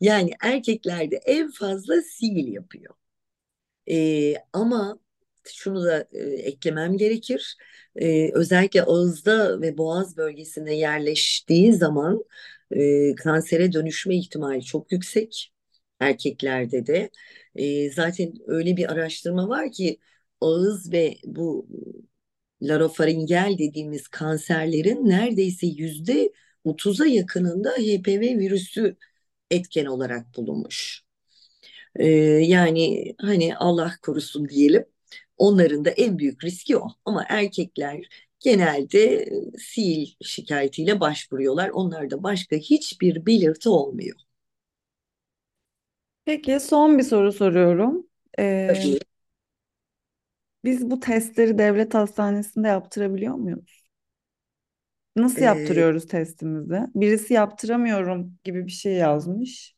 [SPEAKER 5] Yani erkeklerde en fazla sil yapıyor. E, ama şunu da e, eklemem gerekir. E, özellikle ağızda ve boğaz bölgesine yerleştiği zaman e, kansere dönüşme ihtimali çok yüksek erkeklerde de. E, zaten öyle bir araştırma var ki ağız ve bu larofaringel dediğimiz kanserlerin neredeyse yüzde 30'a yakınında HPV virüsü etken olarak bulunmuş. Ee, yani hani Allah korusun diyelim. Onların da en büyük riski o. Ama erkekler genelde sil şikayetiyle başvuruyorlar. Onlarda başka hiçbir belirti olmuyor.
[SPEAKER 1] Peki son bir soru soruyorum. Ee,
[SPEAKER 5] Tabii
[SPEAKER 1] biz bu testleri devlet hastanesinde yaptırabiliyor muyuz? Nasıl
[SPEAKER 5] e,
[SPEAKER 1] yaptırıyoruz testimizi? Birisi yaptıramıyorum gibi bir şey yazmış.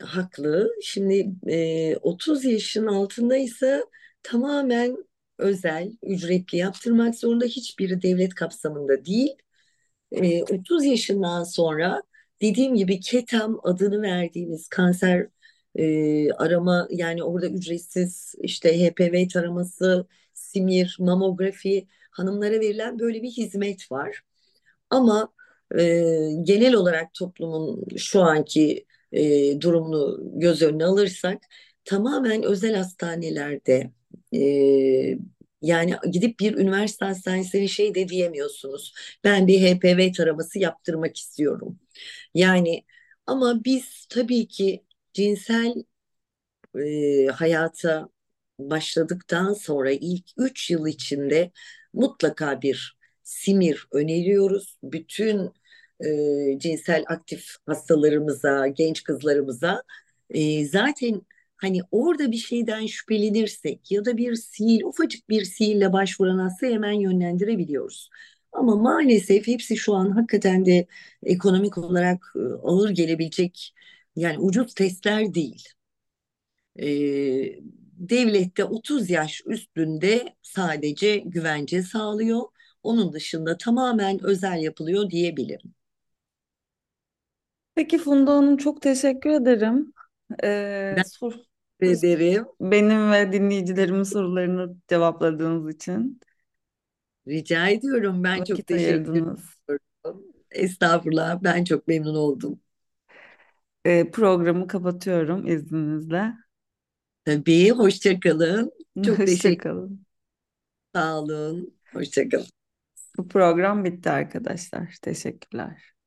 [SPEAKER 5] haklı. Şimdi e, 30 yaşın altındaysa tamamen özel, ücretli yaptırmak zorunda. Hiçbiri devlet kapsamında değil. E, 30 yaşından sonra dediğim gibi KETAM adını verdiğimiz kanser e, arama yani orada ücretsiz işte HPV taraması, simir, mamografi hanımlara verilen böyle bir hizmet var. Ama e, genel olarak toplumun şu anki e, durumunu göz önüne alırsak tamamen özel hastanelerde e, yani gidip bir üniversite hastanesine şey de diyemiyorsunuz. Ben bir HPV taraması yaptırmak istiyorum. Yani ama biz tabii ki cinsel e, hayata başladıktan sonra ilk 3 yıl içinde mutlaka bir simir öneriyoruz. Bütün e, cinsel aktif hastalarımıza, genç kızlarımıza e, zaten hani orada bir şeyden şüphelenirsek ya da bir sil, ufacık bir sihirle başvuran hasta hemen yönlendirebiliyoruz. Ama maalesef hepsi şu an hakikaten de ekonomik olarak e, ağır gelebilecek yani ucuz testler değil e, devlette 30 yaş üstünde sadece güvence sağlıyor. Onun dışında tamamen özel yapılıyor diyebilirim.
[SPEAKER 1] Peki Funda Hanım çok teşekkür ederim. Ee,
[SPEAKER 5] Ben
[SPEAKER 1] sor,
[SPEAKER 5] ederim.
[SPEAKER 1] benim ve dinleyicilerimin sorularını cevapladığınız için
[SPEAKER 5] Rica ediyorum. Ben çok
[SPEAKER 1] vakit
[SPEAKER 5] teşekkür
[SPEAKER 1] ayırdınız.
[SPEAKER 5] ediyorum. Estağfurullah. Ben çok memnun oldum.
[SPEAKER 1] Ee, programı kapatıyorum izninizle.
[SPEAKER 5] Tabii. Hoşça kalın. Çok
[SPEAKER 1] Hoşça
[SPEAKER 5] teşekkür
[SPEAKER 1] kalın.
[SPEAKER 5] Sağ olun. Hoşça kalın.
[SPEAKER 1] Bu program bitti arkadaşlar. Teşekkürler.